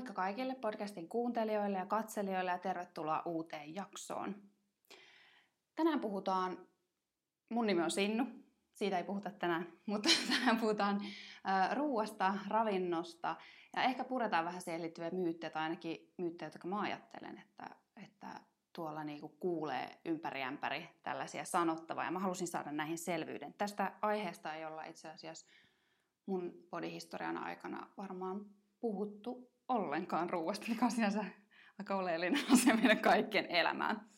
Moikka kaikille podcastin kuuntelijoille ja katselijoille ja tervetuloa uuteen jaksoon. Tänään puhutaan, mun nimi on Sinnu, siitä ei puhuta tänään, mutta tänään puhutaan ruuasta, ravinnosta ja ehkä puretaan vähän siihen liittyviä myyttejä tai ainakin myyttejä, jotka mä ajattelen, että, että tuolla niinku kuulee ympäri ämpäri tällaisia sanottavaa ja mä halusin saada näihin selvyyden. Tästä aiheesta ei olla itse asiassa mun podihistorian aikana varmaan puhuttu ollenkaan ruuasta, mikä on sinänsä aika oleellinen asia meidän kaikkien elämään.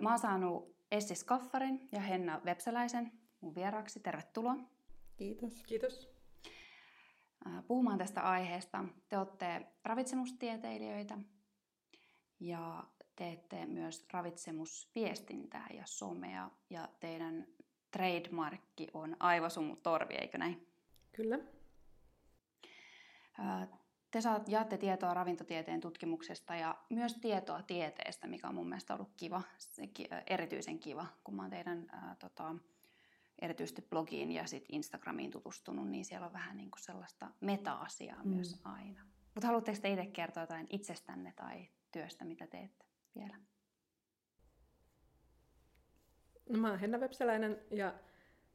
Mä oon saanut Essi Skaffarin ja Henna Vepsäläisen mun vieraaksi. Tervetuloa. Kiitos. Kiitos. Puhumaan tästä aiheesta. Te olette ravitsemustieteilijöitä ja teette myös ravitsemusviestintää ja somea. Ja teidän trademarkki on aivosumutorvi, eikö näin? Kyllä. Te saat, jaatte tietoa ravintotieteen tutkimuksesta ja myös tietoa tieteestä, mikä on mun mielestä ollut kiva, erityisen kiva, kun mä oon teidän ää, tota, erityisesti blogiin ja sit Instagramiin tutustunut, niin siellä on vähän niin kuin sellaista meta-asiaa mm. myös aina. Mutta haluatteko te itse kertoa jotain itsestänne tai työstä, mitä teette vielä? No mä oon Henna Vepsäläinen ja,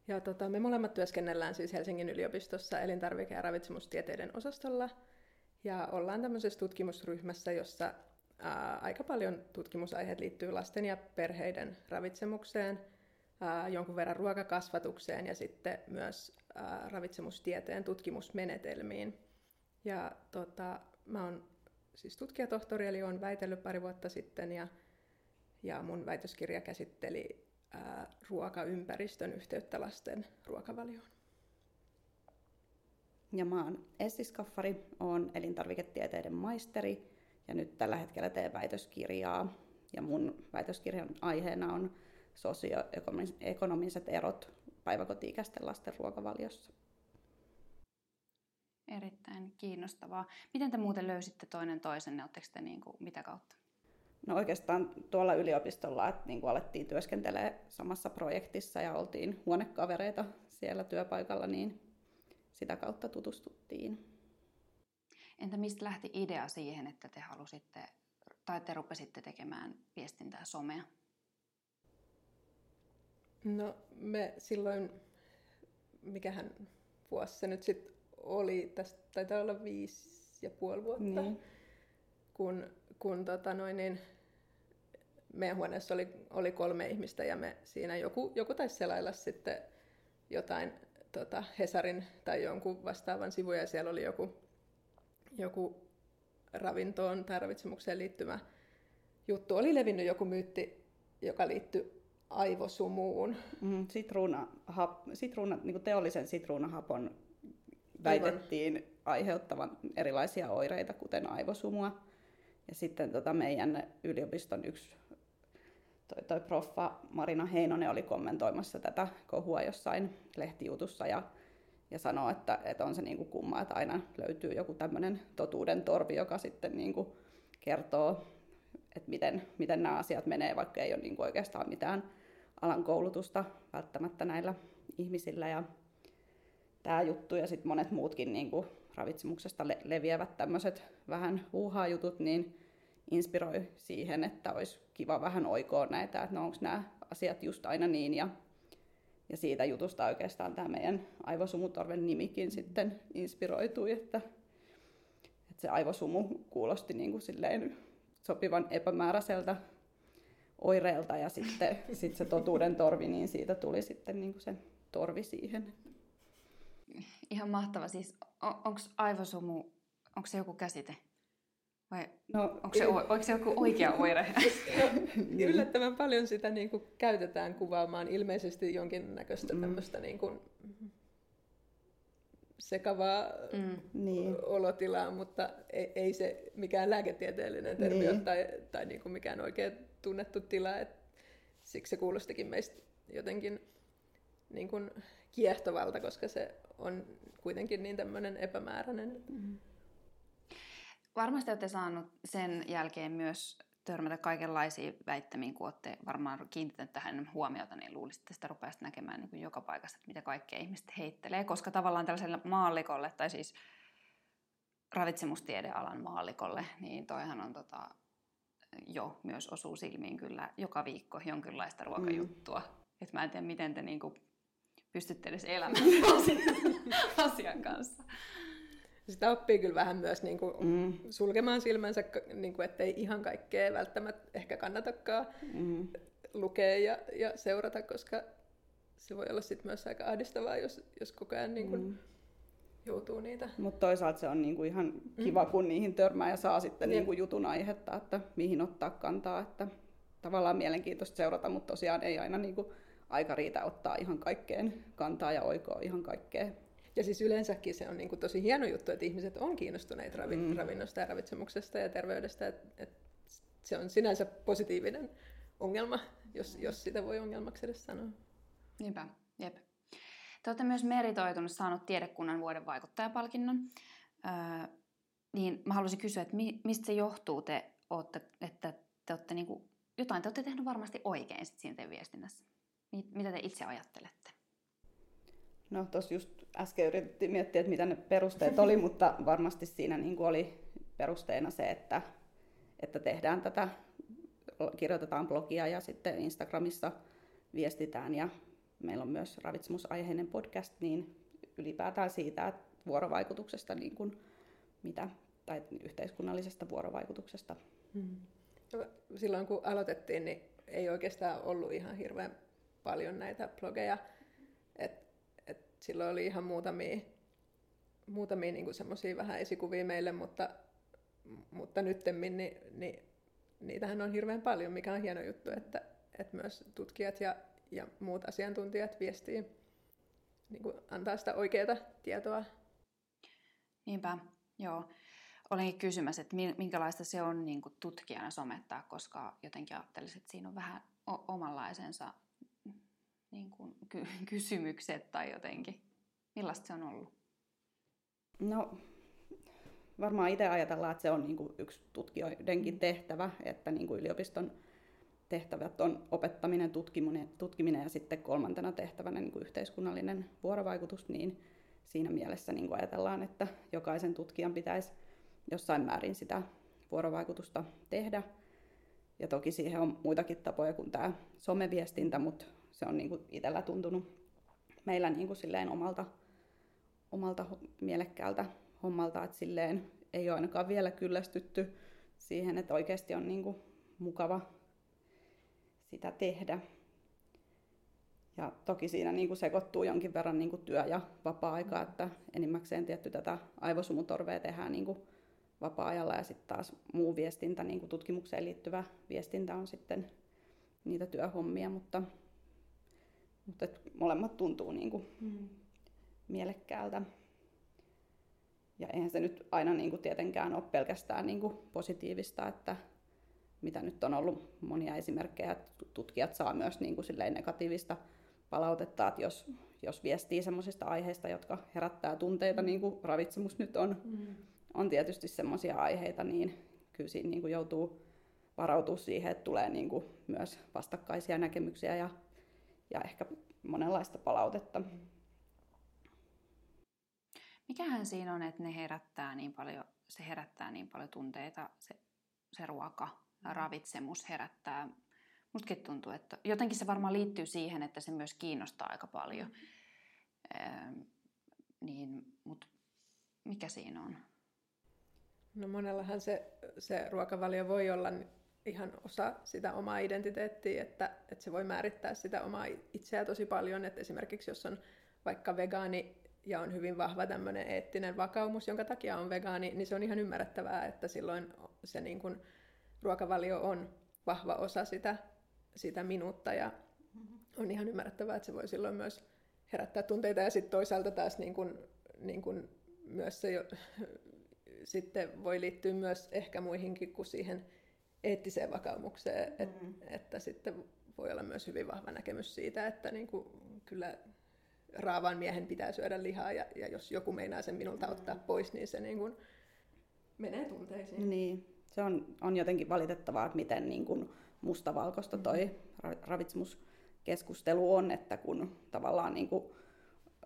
ja tota, me molemmat työskennellään siis Helsingin yliopistossa elintarvike- ja ravitsemustieteiden osastolla. Ja ollaan tämmöisessä tutkimusryhmässä, jossa ää, aika paljon tutkimusaiheet liittyy lasten ja perheiden ravitsemukseen, ää, jonkun verran ruokakasvatukseen ja sitten myös ää, ravitsemustieteen tutkimusmenetelmiin. Ja tota, mä oon siis tutkijatohtori, eli olen väitellyt pari vuotta sitten, ja, ja mun väitöskirja käsitteli ää, ruokaympäristön yhteyttä lasten ruokavalioon. Ja mä oon Essi Skaffari, oon elintarviketieteiden maisteri ja nyt tällä hetkellä teen väitöskirjaa. Ja mun väitöskirjan aiheena on sosioekonomiset erot päiväkoti-ikäisten lasten ruokavaliossa. Erittäin kiinnostavaa. Miten te muuten löysitte toinen toisenne? Oletteko te niin kuin, mitä kautta? No oikeastaan tuolla yliopistolla, että niin kuin alettiin työskentelemään samassa projektissa ja oltiin huonekavereita siellä työpaikalla, niin sitä kautta tutustuttiin. Entä mistä lähti idea siihen, että te halusitte tai te rupesitte tekemään viestintää somea? No me silloin, mikähän vuosi se nyt sitten oli, tästä taitaa olla viisi ja puoli vuotta, niin. kun, kun tota noin, niin meidän huoneessa oli, oli kolme ihmistä ja me siinä joku, joku taisi selailla sitten jotain tota, Hesarin tai jonkun vastaavan sivuja ja siellä oli joku, joku ravintoon tai ravitsemukseen liittymä juttu. Oli levinnyt joku myytti, joka liittyi aivosumuun. Mm, sitruuna, hap, sitruuna, niin teollisen sitruunahapon väitettiin Aivan. aiheuttavan erilaisia oireita, kuten aivosumua. Ja sitten tota meidän yliopiston yksi toi, toi proffa Marina Heinonen oli kommentoimassa tätä kohua jossain lehtijutussa ja, ja sanoi, että, että on se niin kuin kumma, että aina löytyy joku tämmöinen totuuden torvi, joka sitten niin kuin kertoo, että miten, miten nämä asiat menee, vaikka ei ole niin kuin oikeastaan mitään alan koulutusta välttämättä näillä ihmisillä. Ja tämä juttu ja sitten monet muutkin niin kuin ravitsemuksesta le- leviävät tämmöiset vähän huuhaa jutut, niin inspiroi siihen, että olisi kiva vähän oikoa näitä, että no onko nämä asiat just aina niin. Ja, ja siitä jutusta oikeastaan tämä meidän aivosumutorven nimikin sitten inspiroitui, että, että se aivosumu kuulosti niin kuin silleen sopivan epämääräiseltä oireelta ja sitten sit se totuuden torvi, niin siitä tuli sitten niin kuin se torvi siihen. Ihan mahtava. Siis onko aivosumu, onko se joku käsite? Vai no, onko, se, onko se joku oikea oire? no, yllättävän paljon sitä niin kuin käytetään kuvaamaan ilmeisesti jonkinnäköistä mm. tämmöistä niin kuin sekavaa mm. niin. olotilaa, mutta ei, ei se mikään lääketieteellinen termi niin. ole tai, tai niin kuin mikään oikein tunnettu tila. Et siksi se kuulostikin meistä jotenkin niin kuin kiehtovalta, koska se on kuitenkin niin tämmöinen epämääräinen. Mm. Varmasti olette saanut sen jälkeen myös törmätä kaikenlaisiin väittämiin, kun olette varmaan kiinnittäneet tähän huomiota, niin luulisitte, että sitä rupeaisi näkemään niin kuin joka paikassa, että mitä kaikkea ihmiset heittelee, koska tavallaan tällaiselle maallikolle, tai siis ravitsemustiedealan maallikolle, niin toihan on tota, jo myös osuu silmiin kyllä joka viikko jonkinlaista ruokajuttua. Mm. Et mä en tiedä, miten te niinku pystytte edes elämään asian kanssa. Sitä oppii kyllä vähän myös niin kuin mm. sulkemaan silmänsä, niin kuin, ettei ihan kaikkea välttämättä ehkä kannatakaan mm. lukea ja, ja seurata, koska se voi olla sit myös aika ahdistavaa, jos, jos koko ajan niin kuin mm. joutuu niitä. Mutta toisaalta se on niin kuin ihan kiva, mm. kun niihin törmää ja saa sitten niin kuin jutun aihetta, että mihin ottaa kantaa. Että tavallaan mielenkiintoista seurata, mutta tosiaan ei aina niin kuin aika riitä ottaa ihan kaikkeen kantaa ja oikoa ihan kaikkeen. Ja siis yleensäkin se on niin kuin tosi hieno juttu, että ihmiset on kiinnostuneita ravi- mm. ravinnosta ja ravitsemuksesta ja terveydestä. Et, et se on sinänsä positiivinen ongelma, jos, jos sitä voi ongelmaksi edes sanoa. Niinpä, jep. Te olette myös meritoitunut saanut tiedekunnan vuoden vaikuttajapalkinnon. Öö, niin mä haluaisin kysyä, että mi, mistä se johtuu, te olette, että te olette niin kuin, jotain te olette tehnyt varmasti oikein sit siinä teidän viestinnässä. Mitä te itse ajattelette? No tuossa just äsken yritettiin miettiä, että mitä ne perusteet oli, mutta varmasti siinä niin oli perusteena se, että, että tehdään tätä, kirjoitetaan blogia ja sitten Instagramissa viestitään ja meillä on myös ravitsemusaiheinen podcast, niin ylipäätään siitä että vuorovaikutuksesta, niin kuin mitä, tai yhteiskunnallisesta vuorovaikutuksesta. Hmm. Silloin kun aloitettiin, niin ei oikeastaan ollut ihan hirveän paljon näitä blogeja. Silloin oli ihan muutamia, muutamia niin semmoisia vähän esikuvia meille, mutta, mutta nyttemmin niin, niin, niitähän on hirveän paljon, mikä on hieno juttu, että, että myös tutkijat ja, ja muut asiantuntijat viestii, niin kuin antaa sitä oikeaa tietoa. Niinpä, joo. Olenkin kysymässä, että minkälaista se on niin kuin tutkijana somettaa, koska jotenkin ajattelisin, että siinä on vähän omanlaisensa niin kuin, ky- kysymykset tai jotenkin? Millaista se on ollut? No, varmaan itse ajatellaan, että se on niin kuin yksi tutkijoidenkin tehtävä, että niin kuin yliopiston tehtävät on opettaminen, tutkiminen, tutkiminen ja sitten kolmantena tehtävänä niin kuin yhteiskunnallinen vuorovaikutus, niin siinä mielessä niin kuin ajatellaan, että jokaisen tutkijan pitäisi jossain määrin sitä vuorovaikutusta tehdä. Ja toki siihen on muitakin tapoja kuin tämä someviestintä, mutta se on niin kuin itsellä tuntunut meillä niin kuin silleen omalta, omalta mielekkäältä hommalta, että silleen ei ole ainakaan vielä kyllästytty siihen, että oikeasti on niin kuin mukava sitä tehdä. Ja toki siinä niin kuin sekoittuu jonkin verran niin kuin työ- ja vapaa-aika, että enimmäkseen tietty tätä aivosumutorvea tehdään niin kuin vapaa-ajalla ja sitten taas muu viestintä, niin kuin tutkimukseen liittyvä viestintä on sitten niitä työhommia, mutta mutta molemmat tuntuu niin kuin mm. mielekkäältä. Ja eihän se nyt aina niin kuin tietenkään ole pelkästään niin kuin positiivista, että mitä nyt on ollut monia esimerkkejä, että tutkijat saa myös niin kuin negatiivista palautetta, että jos, jos viestii sellaisista aiheista, jotka herättää tunteita, niin kuin ravitsemus nyt on, mm. on tietysti sellaisia aiheita, niin kyllä siinä niin kuin joutuu varautua siihen, että tulee niin kuin myös vastakkaisia näkemyksiä ja ja ehkä monenlaista palautetta. Mikähän siinä on, että ne herättää niin paljon, se herättää niin paljon tunteita, se, se ruoka ja ravitsemus herättää. Mustakin tuntuu, että jotenkin se varmaan liittyy siihen, että se myös kiinnostaa aika paljon. Ee, niin, mutta mikä siinä on? No monellahan se, se ruokavalio voi olla ihan osa sitä omaa identiteettiä, että, että se voi määrittää sitä omaa itseä tosi paljon. Että esimerkiksi jos on vaikka vegaani ja on hyvin vahva tämmöinen eettinen vakaumus, jonka takia on vegaani, niin se on ihan ymmärrettävää, että silloin se niin kuin, ruokavalio on vahva osa sitä, sitä minuutta. Ja on ihan ymmärrettävää, että se voi silloin myös herättää tunteita. Ja sitten toisaalta taas niin kuin, niin kuin myös se jo, sitten voi liittyä myös ehkä muihinkin kuin siihen eettiseen vakaumukseen, et, mm. että sitten voi olla myös hyvin vahva näkemys siitä, että niin kuin, kyllä raavaan miehen pitää syödä lihaa ja, ja jos joku meinaa sen minulta ottaa pois, niin se niin kuin menee tunteisiin. Niin, se on, on jotenkin valitettavaa, että miten niin kuin mustavalkoista toi mm. ravitsemuskeskustelu on, että kun tavallaan niin kuin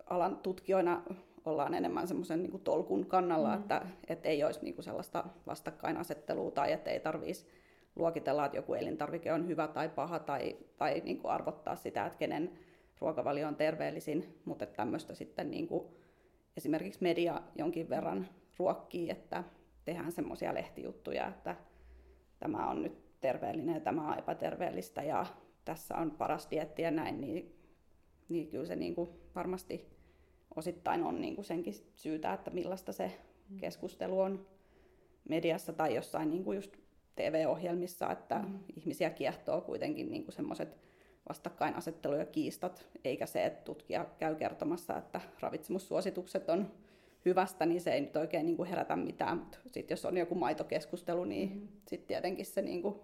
alan tutkijoina ollaan enemmän semmoisen niin tolkun kannalla, mm. että, että ei olisi niin kuin sellaista vastakkainasettelua tai että ei tarvitsisi luokitella, että joku elintarvike on hyvä tai paha tai, tai niin kuin arvottaa sitä, että kenen ruokavalio on terveellisin, mutta tämmöistä sitten niin kuin esimerkiksi media jonkin verran ruokkii, että tehdään semmoisia lehtijuttuja, että tämä on nyt terveellinen ja tämä on epäterveellistä ja tässä on paras dietti ja näin, niin, niin kyllä se niin kuin varmasti osittain on niin kuin senkin syytä, että millaista se mm. keskustelu on mediassa tai jossain niin kuin just TV-ohjelmissa, että mm. ihmisiä kiehtoo kuitenkin niin semmoiset vastakkainasettelu ja kiistat, eikä se, että tutkija käy kertomassa, että ravitsemussuositukset on hyvästä, niin se ei nyt oikein niin kuin herätä mitään. Mutta sitten jos on joku maitokeskustelu, niin mm. sitten tietenkin se niin kuin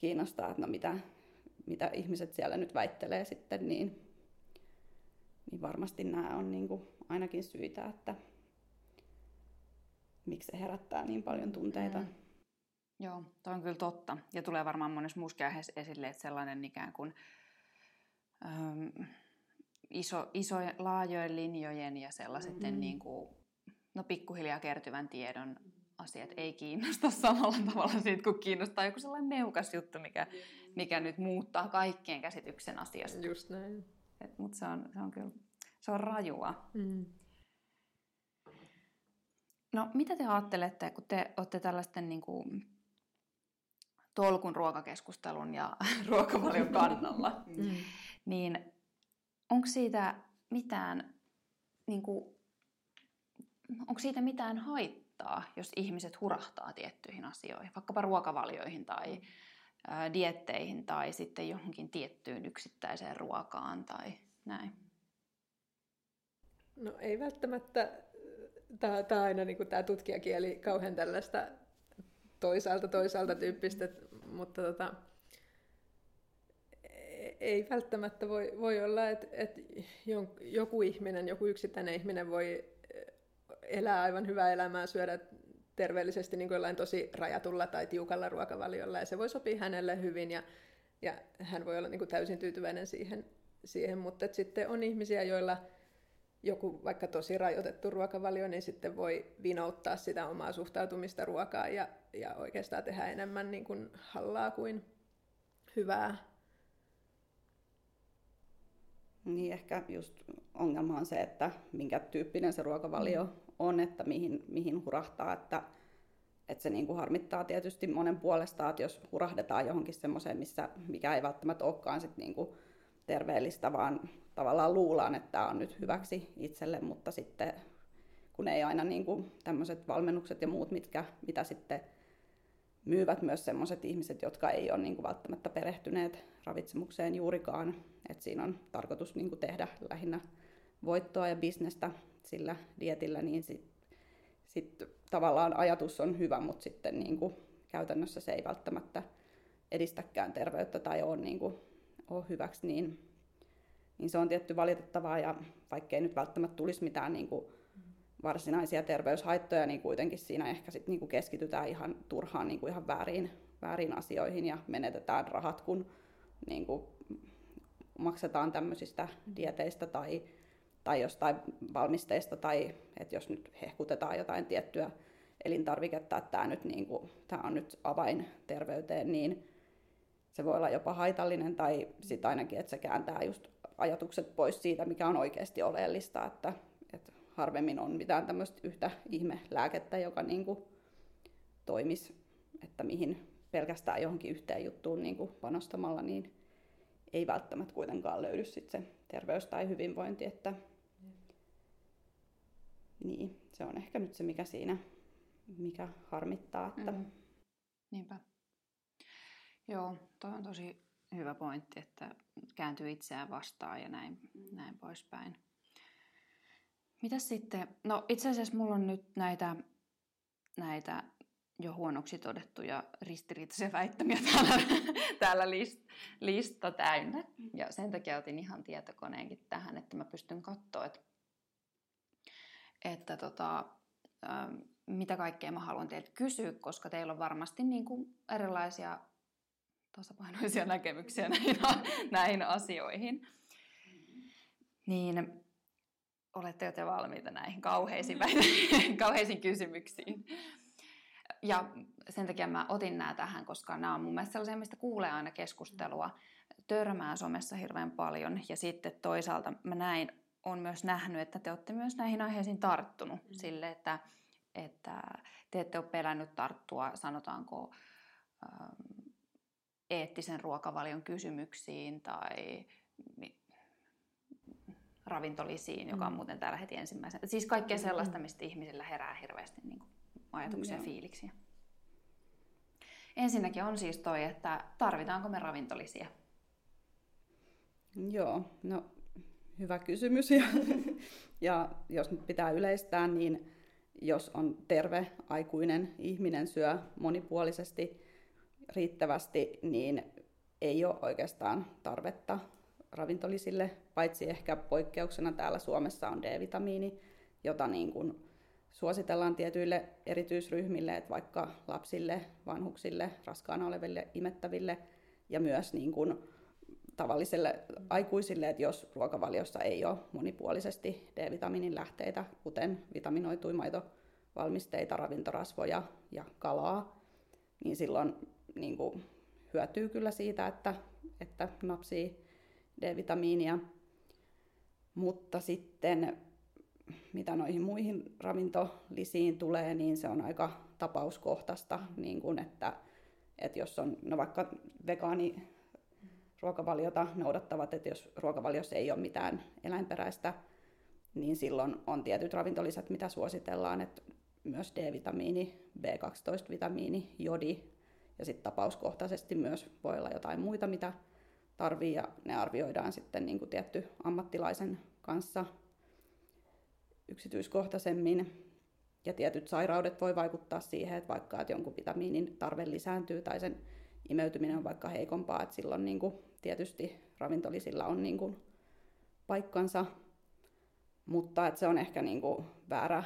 kiinnostaa, että no mitä, mitä ihmiset siellä nyt väittelee sitten, niin, niin varmasti nämä on niin kuin ainakin syitä, että miksi se herättää niin paljon tunteita. Mm. Joo, toi on kyllä totta. Ja tulee varmaan monessa muuskin esille, että sellainen ikään kuin äm, iso, iso, laajojen linjojen ja sellaisten mm-hmm. niin kuin, no, pikkuhiljaa kertyvän tiedon asiat ei kiinnosta samalla tavalla siitä, kun kiinnostaa joku sellainen meukas juttu, mikä, mikä nyt muuttaa kaikkien käsityksen asiasta. Just näin. Mutta se on, se on kyllä se on rajua. Mm. No, mitä te ajattelette, kun te olette tällaisten niin kuin, tolkun ruokakeskustelun ja ruokavalion kannalla, mm. niin onko siitä mitään, niin kuin, onko siitä mitään haittaa, jos ihmiset hurahtaa tiettyihin asioihin, vaikkapa ruokavalioihin tai ää, dietteihin tai sitten johonkin tiettyyn yksittäiseen ruokaan tai näin? No ei välttämättä. Tämä, tämä aina niin kuin tämä tutkijakieli kauhean tällaista toisaalta toisaalta tyyppistä, mutta tota, ei välttämättä voi, voi olla, että, että joku ihminen, joku yksittäinen ihminen voi elää aivan hyvää elämää, syödä terveellisesti niin jollain tosi rajatulla tai tiukalla ruokavaliolla, ja se voi sopia hänelle hyvin, ja, ja hän voi olla niin täysin tyytyväinen siihen, siihen. mutta sitten on ihmisiä, joilla joku vaikka tosi rajoitettu ruokavalio, niin sitten voi vinouttaa sitä omaa suhtautumista ruokaan ja, ja oikeastaan tehdä enemmän niin kuin hallaa kuin hyvää. Niin ehkä just ongelma on se, että minkä tyyppinen se ruokavalio mm. on, että mihin, mihin hurahtaa, että, että se niin kuin harmittaa tietysti monen puolesta, että jos hurahdetaan johonkin semmoiseen, missä mikä ei välttämättä olekaan sit niin kuin terveellistä, vaan tavallaan luullaan, että tämä on nyt hyväksi itselle, mutta sitten kun ei aina niin kuin tämmöiset valmennukset ja muut, mitkä, mitä sitten myyvät myös sellaiset ihmiset, jotka ei ole niin kuin välttämättä perehtyneet ravitsemukseen juurikaan. Et siinä on tarkoitus niin kuin tehdä lähinnä voittoa ja bisnestä sillä dietillä, niin sitten sit tavallaan ajatus on hyvä, mutta sitten niin kuin käytännössä se ei välttämättä edistäkään terveyttä tai ole, niin kuin, ole hyväksi, niin niin se on tietty valitettavaa ja vaikkei nyt välttämättä tulisi mitään niin kuin varsinaisia terveyshaittoja, niin kuitenkin siinä ehkä sit niin kuin keskitytään ihan turhaan niin kuin ihan väärin, väärin asioihin ja menetetään rahat, kun niin kuin maksetaan tämmöisistä dieteistä tai, tai jostain valmisteista tai että jos nyt hehkutetaan jotain tiettyä elintarviketta, että tämä, nyt niin kuin, tämä on nyt avain terveyteen, niin se voi olla jopa haitallinen tai sitten ainakin, että se kääntää just ajatukset pois siitä, mikä on oikeasti oleellista, että, että harvemmin on mitään tämmöistä yhtä ihmelääkettä, joka niin kuin toimisi, että mihin pelkästään johonkin yhteen juttuun niin kuin panostamalla, niin ei välttämättä kuitenkaan löydy sit se terveys tai hyvinvointi, että niin, se on ehkä nyt se, mikä siinä, mikä harmittaa. Että... Mm. Niinpä. Joo, toi on tosi hyvä pointti, että kääntyy itseään vastaan ja näin, näin poispäin. Mitäs sitten? No itse asiassa mulla on nyt näitä, näitä jo huonoksi todettuja ristiriitaisia väittämiä täällä, täällä list, lista täynnä. Ja sen takia otin ihan tietokoneenkin tähän, että mä pystyn katsoa, että, että tota, mitä kaikkea mä haluan teiltä kysyä, koska teillä on varmasti niin kuin erilaisia tasapainoisia näkemyksiä näihin, näihin asioihin. Niin olette te valmiita näihin kauheisiin, kauheisiin kysymyksiin. Ja sen takia mä otin nämä tähän, koska nämä on mun mielestä sellaisia, mistä kuulee aina keskustelua. Törmää somessa hirveän paljon. Ja sitten toisaalta mä näin, on myös nähnyt, että te olette myös näihin aiheisiin tarttunut. Mm. Sille, että, että te ette ole pelännyt tarttua, sanotaanko, ähm, eettisen ruokavalion kysymyksiin tai ravintolisiin, joka on mm. muuten täällä heti ensimmäisenä. Siis kaikkea sellaista, mistä ihmisillä herää hirveästi niin kuin ajatuksia ja fiiliksiä. Ensinnäkin on siis toi, että tarvitaanko me ravintolisia? Joo, no hyvä kysymys. Ja, ja jos nyt pitää yleistää, niin jos on terve aikuinen ihminen syö monipuolisesti riittävästi, niin ei ole oikeastaan tarvetta ravintolisille, paitsi ehkä poikkeuksena täällä Suomessa on D-vitamiini, jota niin kuin suositellaan tietyille erityisryhmille, että vaikka lapsille, vanhuksille, raskaana oleville, imettäville ja myös niin kuin tavallisille aikuisille, että jos ruokavaliossa ei ole monipuolisesti D-vitamiinin lähteitä, kuten vitaminoituja maitovalmisteita, ravintorasvoja ja kalaa, niin silloin niin kuin hyötyy kyllä siitä, että, että napsii D-vitamiinia. Mutta sitten mitä noihin muihin ravintolisiin tulee, niin se on aika tapauskohtaista, niin kuin että, että jos on no vaikka vegaani ruokavaliota noudattavat, että jos ruokavaliossa ei ole mitään eläinperäistä, niin silloin on tietyt ravintolisät, mitä suositellaan, että myös D-vitamiini, B12-vitamiini, jodi ja sitten tapauskohtaisesti myös voi olla jotain muita, mitä tarvii ja ne arvioidaan sitten niin kuin tietty ammattilaisen kanssa yksityiskohtaisemmin. Ja tietyt sairaudet voi vaikuttaa siihen, että vaikka että jonkun vitamiinin tarve lisääntyy tai sen imeytyminen on vaikka heikompaa, että silloin niin kuin tietysti ravintolisilla on niin kuin paikkansa, mutta että se on ehkä niin kuin väärä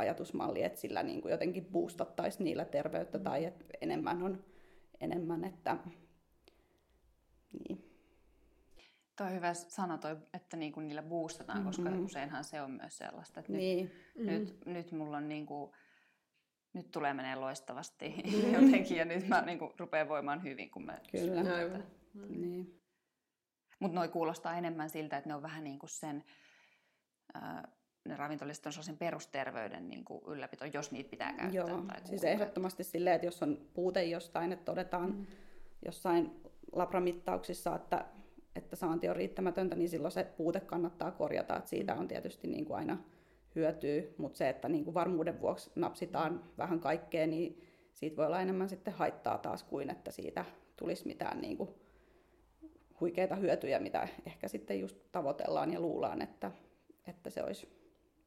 ajatusmalli, että sillä niin kuin jotenkin boostattaisi niillä terveyttä mm. tai että enemmän on enemmän, että niin. Tuo on hyvä sana toi, että niin kuin niillä boostataan, mm-hmm. koska useinhan se on myös sellaista, että niin. nyt, mm-hmm. nyt, nyt mulla on niin kuin, nyt tulee menee loistavasti mm-hmm. jotenkin ja nyt mä niin kuin, rupean voimaan hyvin, kun mä Kyllä. Syön mm. Niin. Mutta noi kuulostaa enemmän siltä, että ne on vähän niin kuin sen, äh, ne ravintolisat on sen perusterveyden niin kuin ylläpito, jos niitä pitää käyttää. Joo, tai siis ehdottomasti silleen, että jos on puute jostain, että todetaan mm. jossain labramittauksissa, että, että saanti on riittämätöntä, niin silloin se puute kannattaa korjata. Että siitä on tietysti niin kuin aina hyötyy, mutta se, että niin kuin varmuuden vuoksi napsitaan vähän kaikkea, niin siitä voi olla enemmän sitten haittaa taas kuin että siitä tulisi mitään niin kuin huikeita hyötyjä, mitä ehkä sitten just tavoitellaan ja luullaan, että, että se olisi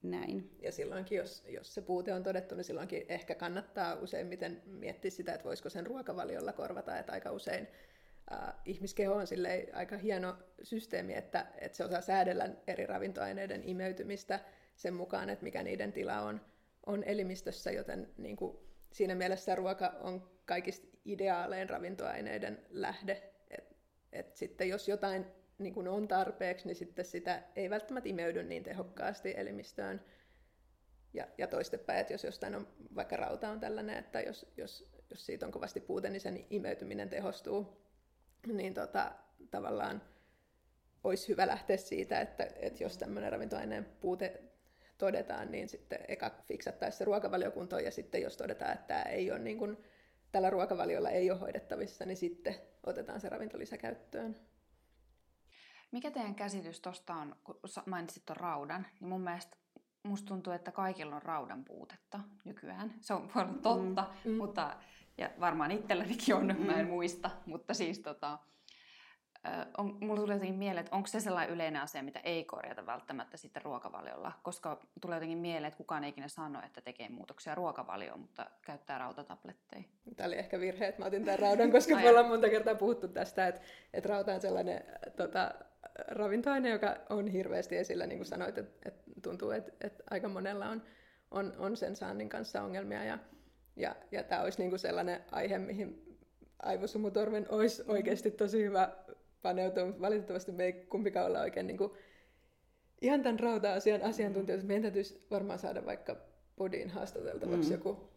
näin. Ja silloinkin, jos, jos se puute on todettu, niin silloinkin ehkä kannattaa useimmiten miettiä sitä, että voisiko sen ruokavaliolla korvata, että aika usein äh, ihmiskeho on aika hieno systeemi, että, että se osaa säädellä eri ravintoaineiden imeytymistä sen mukaan, että mikä niiden tila on, on elimistössä, joten niin kuin, siinä mielessä ruoka on kaikista ideaalein ravintoaineiden lähde. Et, et sitten jos jotain niin kuin on tarpeeksi, niin sitten sitä ei välttämättä imeydy niin tehokkaasti elimistöön. Ja, ja toistepäin, että jos jostain on, vaikka rauta on tällainen, että jos, jos, jos siitä on kovasti puute, niin sen imeytyminen tehostuu niin tota, tavallaan olisi hyvä lähteä siitä, että, että jos tämmöinen ravintoaineen puute todetaan, niin sitten eka fiksattaisiin se ruokavaliokuntoon ja sitten jos todetaan, että tämä ei ole niin kuin, tällä ruokavaliolla ei ole hoidettavissa, niin sitten otetaan se ravintolisä käyttöön. Mikä teidän käsitys tuosta on, kun mainitsit tuon raudan, niin mun mielestä musta tuntuu, että kaikilla on raudan puutetta nykyään. Se on voi olla totta, mm, mm. mutta ja varmaan itsellänikin on, mm. mä en muista, mutta siis tota, on, mulla tulee jotenkin mieleen, että onko se sellainen yleinen asia, mitä ei korjata välttämättä sitten ruokavaliolla, koska tulee jotenkin mieleen, että kukaan ei ikinä sano, että tekee muutoksia ruokavalioon, mutta käyttää rautatabletteja. Tämä oli ehkä virhe, että mä otin tämän raudan, koska me ollaan monta kertaa puhuttu tästä, että, että rauta on sellainen tota, ravintoaine, joka on hirveästi esillä, niin kuin sanoit, että, että tuntuu, että, että aika monella on, on, on sen saannin kanssa ongelmia ja ja, ja tämä olisi niinku sellainen aihe, mihin aivosumutorven olisi oikeasti tosi hyvä paneutua, mutta valitettavasti me ei kumpikaan olla oikein niinku ihan tämän rauta-asian asiantuntijoita. Meidän täytyisi varmaan saada vaikka podiin haastateltavaksi mm. joku,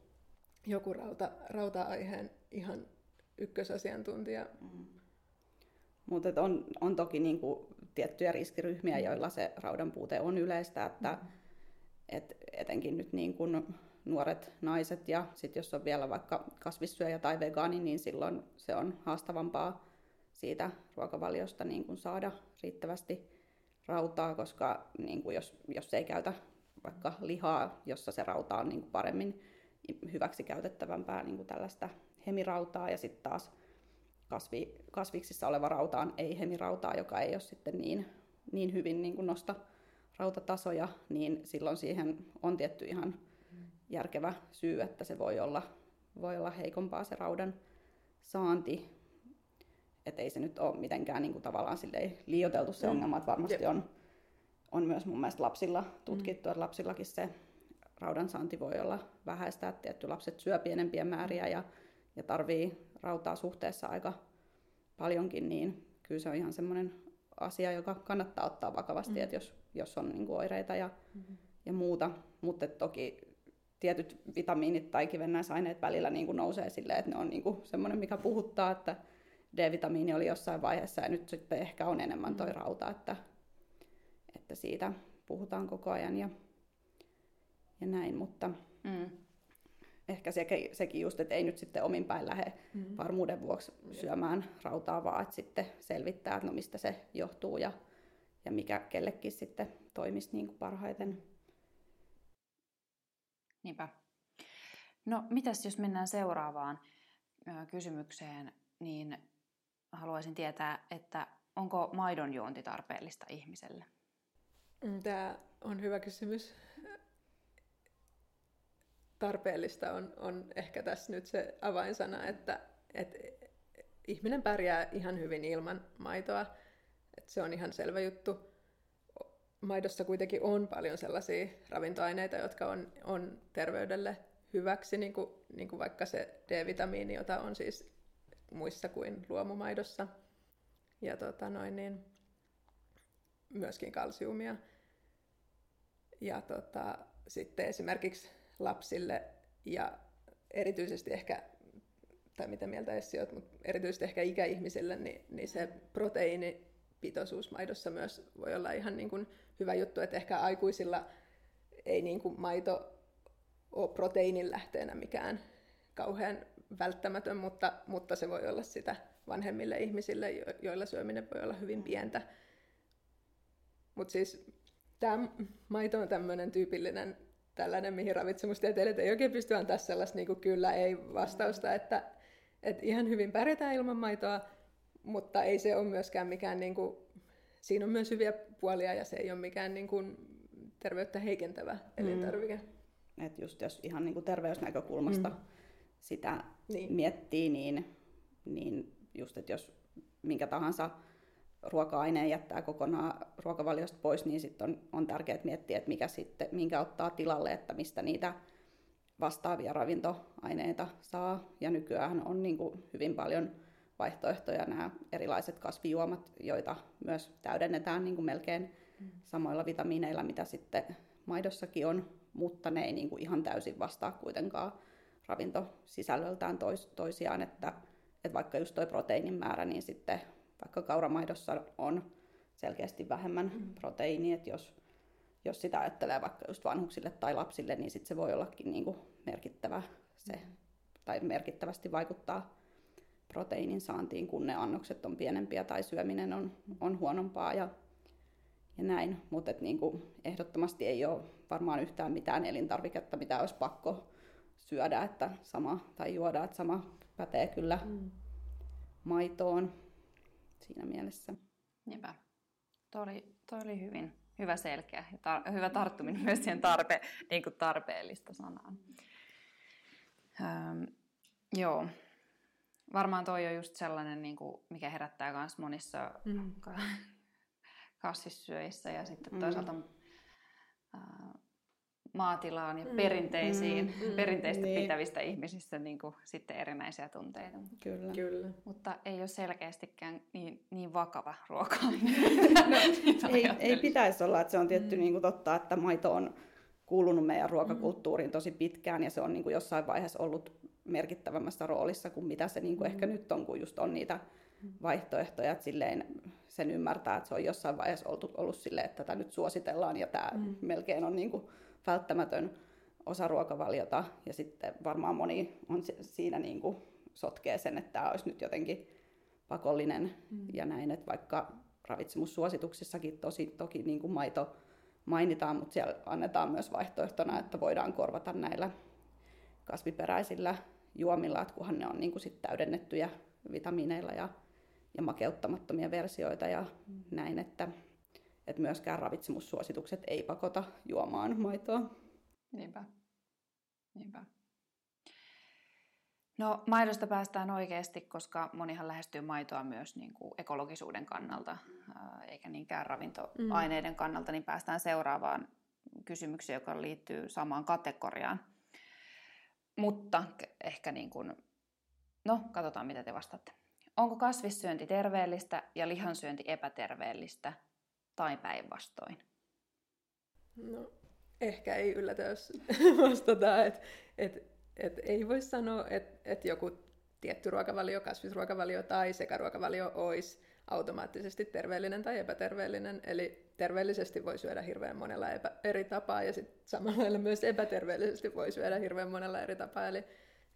joku rauta, rauta-aiheen ihan ykkösasiantuntija. Mm. Mutta on, on toki niinku tiettyjä riskiryhmiä, joilla se raudan puute on yleistä, että mm. et etenkin nyt niin kun nuoret naiset ja sitten jos on vielä vaikka kasvissyöjä tai vegaani, niin silloin se on haastavampaa siitä ruokavaliosta niin kun saada riittävästi rautaa, koska niin kun jos, jos ei käytä vaikka lihaa, jossa se rauta on niin paremmin hyväksi käytettävämpää niin tällaista hemirautaa ja sitten taas kasvi, kasviksissa oleva rauta on ei-hemirautaa, joka ei ole sitten niin, niin hyvin niin kuin nosta rautatasoja, niin silloin siihen on tietty ihan järkevä syy, että se voi olla, voi olla heikompaa se raudan saanti. Että ei se nyt ole mitenkään niin kuin tavallaan liioteltu se mm. ongelma, että varmasti on, on myös mun mielestä lapsilla tutkittu, mm. että lapsillakin se raudan saanti voi olla vähäistä, että tietty lapset syö pienempiä määriä ja, ja tarvii rautaa suhteessa aika paljonkin, niin kyllä se on ihan semmoinen asia, joka kannattaa ottaa vakavasti, mm. että jos, jos on niin kuin oireita ja, mm-hmm. ja muuta. Mutta toki tietyt vitamiinit tai kivennäisaineet välillä niin kuin nousee silleen, että ne on niin kuin semmoinen, mikä puhuttaa, että D-vitamiini oli jossain vaiheessa ja nyt sitten ehkä on enemmän toi mm. rauta, että, että siitä puhutaan koko ajan ja, ja näin, mutta mm ehkä sekin, sekin just, että ei nyt sitten omin päin lähde mm. varmuuden vuoksi syömään rautaa, vaan että sitten selvittää, että no mistä se johtuu ja, ja mikä kellekin sitten toimisi niin kuin parhaiten. Niinpä. No mitäs jos mennään seuraavaan kysymykseen, niin haluaisin tietää, että onko maidon juonti tarpeellista ihmiselle? Mm, Tämä on hyvä kysymys tarpeellista on, on ehkä tässä nyt se avainsana, että, että ihminen pärjää ihan hyvin ilman maitoa. Että se on ihan selvä juttu. Maidossa kuitenkin on paljon sellaisia ravintoaineita, jotka on, on terveydelle hyväksi, niin kuin, niin kuin vaikka se D-vitamiini, jota on siis muissa kuin luomumaidossa. Ja tota noin, niin myöskin kalsiumia. Ja tota, sitten esimerkiksi lapsille ja erityisesti ehkä, tai mitä mieltä Essi olet, mutta erityisesti ehkä ikäihmisille, niin, niin se proteiinipitoisuus maidossa myös voi olla ihan niin kuin hyvä juttu, että ehkä aikuisilla ei niin kuin maito ole proteiinin lähteenä mikään kauhean välttämätön, mutta, mutta se voi olla sitä vanhemmille ihmisille, joilla syöminen voi olla hyvin pientä. Mutta siis tämä maito on tämmöinen tyypillinen tällainen, mihin ravitsemustieteilijät ei oikein pysty antaa sellaista niin kuin kyllä ei vastausta, että, että ihan hyvin pärjätään ilman maitoa, mutta ei se ole myöskään mikään, niin kuin, siinä on myös hyviä puolia ja se ei ole mikään niin kuin, terveyttä heikentävä elintarvike. Mm. Et just jos ihan niin kuin terveysnäkökulmasta mm. sitä niin. miettii, niin, niin just, että jos minkä tahansa ruoka-aineen jättää kokonaan ruokavaliosta pois, niin sitten on, on tärkeää miettiä, että mikä sitten, minkä ottaa tilalle, että mistä niitä vastaavia ravintoaineita saa. Ja nykyään on niin kuin hyvin paljon vaihtoehtoja nämä erilaiset kasvijuomat, joita myös täydennetään niin kuin melkein mm. samoilla vitamiineilla, mitä sitten maidossakin on, mutta ne ei niin kuin ihan täysin vastaa kuitenkaan ravintosisällöltään tois, toisiaan, että, että vaikka just tuo proteiinin määrä, niin sitten vaikka kauramaidossa on selkeästi vähemmän mm. proteiinia, että jos, jos sitä ajattelee vaikka just vanhuksille tai lapsille, niin sit se voi ollakin niin kuin merkittävä se, mm. tai merkittävästi vaikuttaa proteiinin saantiin, kun ne annokset on pienempiä tai syöminen on, on huonompaa ja, ja näin. Mutta niin ehdottomasti ei ole varmaan yhtään mitään elintarviketta, mitä olisi pakko syödä että sama, tai juoda, että sama pätee kyllä mm. maitoon siinä mielessä. Niinpä. Tuo oli, toi oli hyvin hyvä selkeä ja tar- hyvä tarttuminen myös siihen tarpe, niin kuin tarpeellista sanaan. Öm, joo. Varmaan toi on just sellainen, niin kuin, mikä herättää myös monissa mm. kasvissyöissä ja sitten toisaalta mm. Maatilaan ja mm, perinteisiin, mm, mm, perinteistä niin. pitävistä ihmisistä niin kuin, sitten erinäisiä tunteita. Kyllä. Kyllä. Mutta ei ole selkeästikään niin, niin vakava ruoka. no, ei, ei pitäisi olla, että se on tietty mm. niin kuin totta, että maito on kuulunut meidän ruokakulttuuriin tosi pitkään ja se on niin kuin jossain vaiheessa ollut merkittävämmässä roolissa kuin mitä se niin kuin mm. ehkä nyt on, kun just on niitä vaihtoehtoja, että silleen sen ymmärtää, että se on jossain vaiheessa ollut, ollut silleen, että tätä nyt suositellaan ja tämä mm. melkein on niin kuin välttämätön osa ruokavaliota ja sitten varmaan moni on siinä niin kuin sotkee sen, että tämä olisi nyt jotenkin pakollinen mm. ja näin, että vaikka ravitsemussuosituksissakin tosi, toki niin kuin maito mainitaan, mutta siellä annetaan myös vaihtoehtona, että voidaan korvata näillä kasviperäisillä juomilla, että kunhan ne on niin kuin sit täydennettyjä vitamiineilla ja, ja makeuttamattomia versioita ja mm. näin, että, että myöskään ravitsemussuositukset ei pakota juomaan maitoa. Niinpä. Niinpä. No maidosta päästään oikeasti, koska monihan lähestyy maitoa myös niin kuin ekologisuuden kannalta, eikä niinkään ravintoaineiden mm. kannalta, niin päästään seuraavaan kysymykseen, joka liittyy samaan kategoriaan. Mutta ehkä niin kuin, no katsotaan mitä te vastaatte. Onko kasvissyönti terveellistä ja lihansyönti epäterveellistä tai päinvastoin? No ehkä ei yllätä, jos vastataan, että et et ei voi sanoa, että et joku tietty ruokavalio, kasvisruokavalio tai sekaruokavalio olisi automaattisesti terveellinen tai epäterveellinen. Eli terveellisesti voi syödä hirveän monella epä, eri tapaa ja sitten samalla lailla myös epäterveellisesti voi syödä hirveän monella eri tapaa. Eli,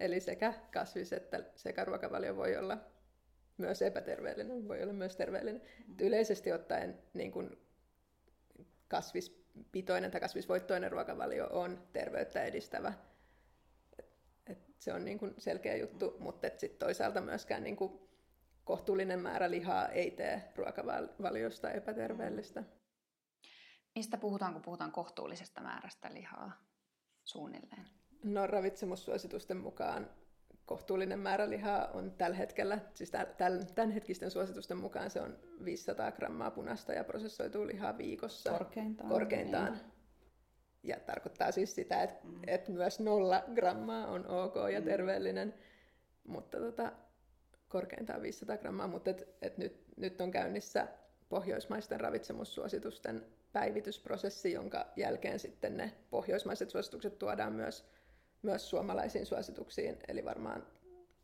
eli sekä kasvis- että sekaruokavalio voi olla myös epäterveellinen, voi olla myös terveellinen. Mm. Yleisesti ottaen niin kun kasvispitoinen tai kasvisvoittoinen ruokavalio on terveyttä edistävä se on niin kuin selkeä juttu, mutta sitten toisaalta myöskään niin kuin kohtuullinen määrä lihaa ei tee ruokavaliosta epäterveellistä. Mistä puhutaan, kun puhutaan kohtuullisesta määrästä lihaa suunnilleen? No ravitsemussuositusten mukaan kohtuullinen määrä lihaa on tällä hetkellä, siis tämän hetkisten suositusten mukaan se on 500 grammaa punaista ja prosessoitua lihaa viikossa. Korkeintaan. Korkeintaan. Niin. Ja tarkoittaa siis sitä, että, mm. että myös nolla grammaa on ok ja mm. terveellinen, mutta tota, korkeintaan 500 grammaa. Mutta et, et nyt, nyt on käynnissä pohjoismaisten ravitsemussuositusten päivitysprosessi, jonka jälkeen sitten ne pohjoismaiset suositukset tuodaan myös, myös suomalaisiin suosituksiin. Eli varmaan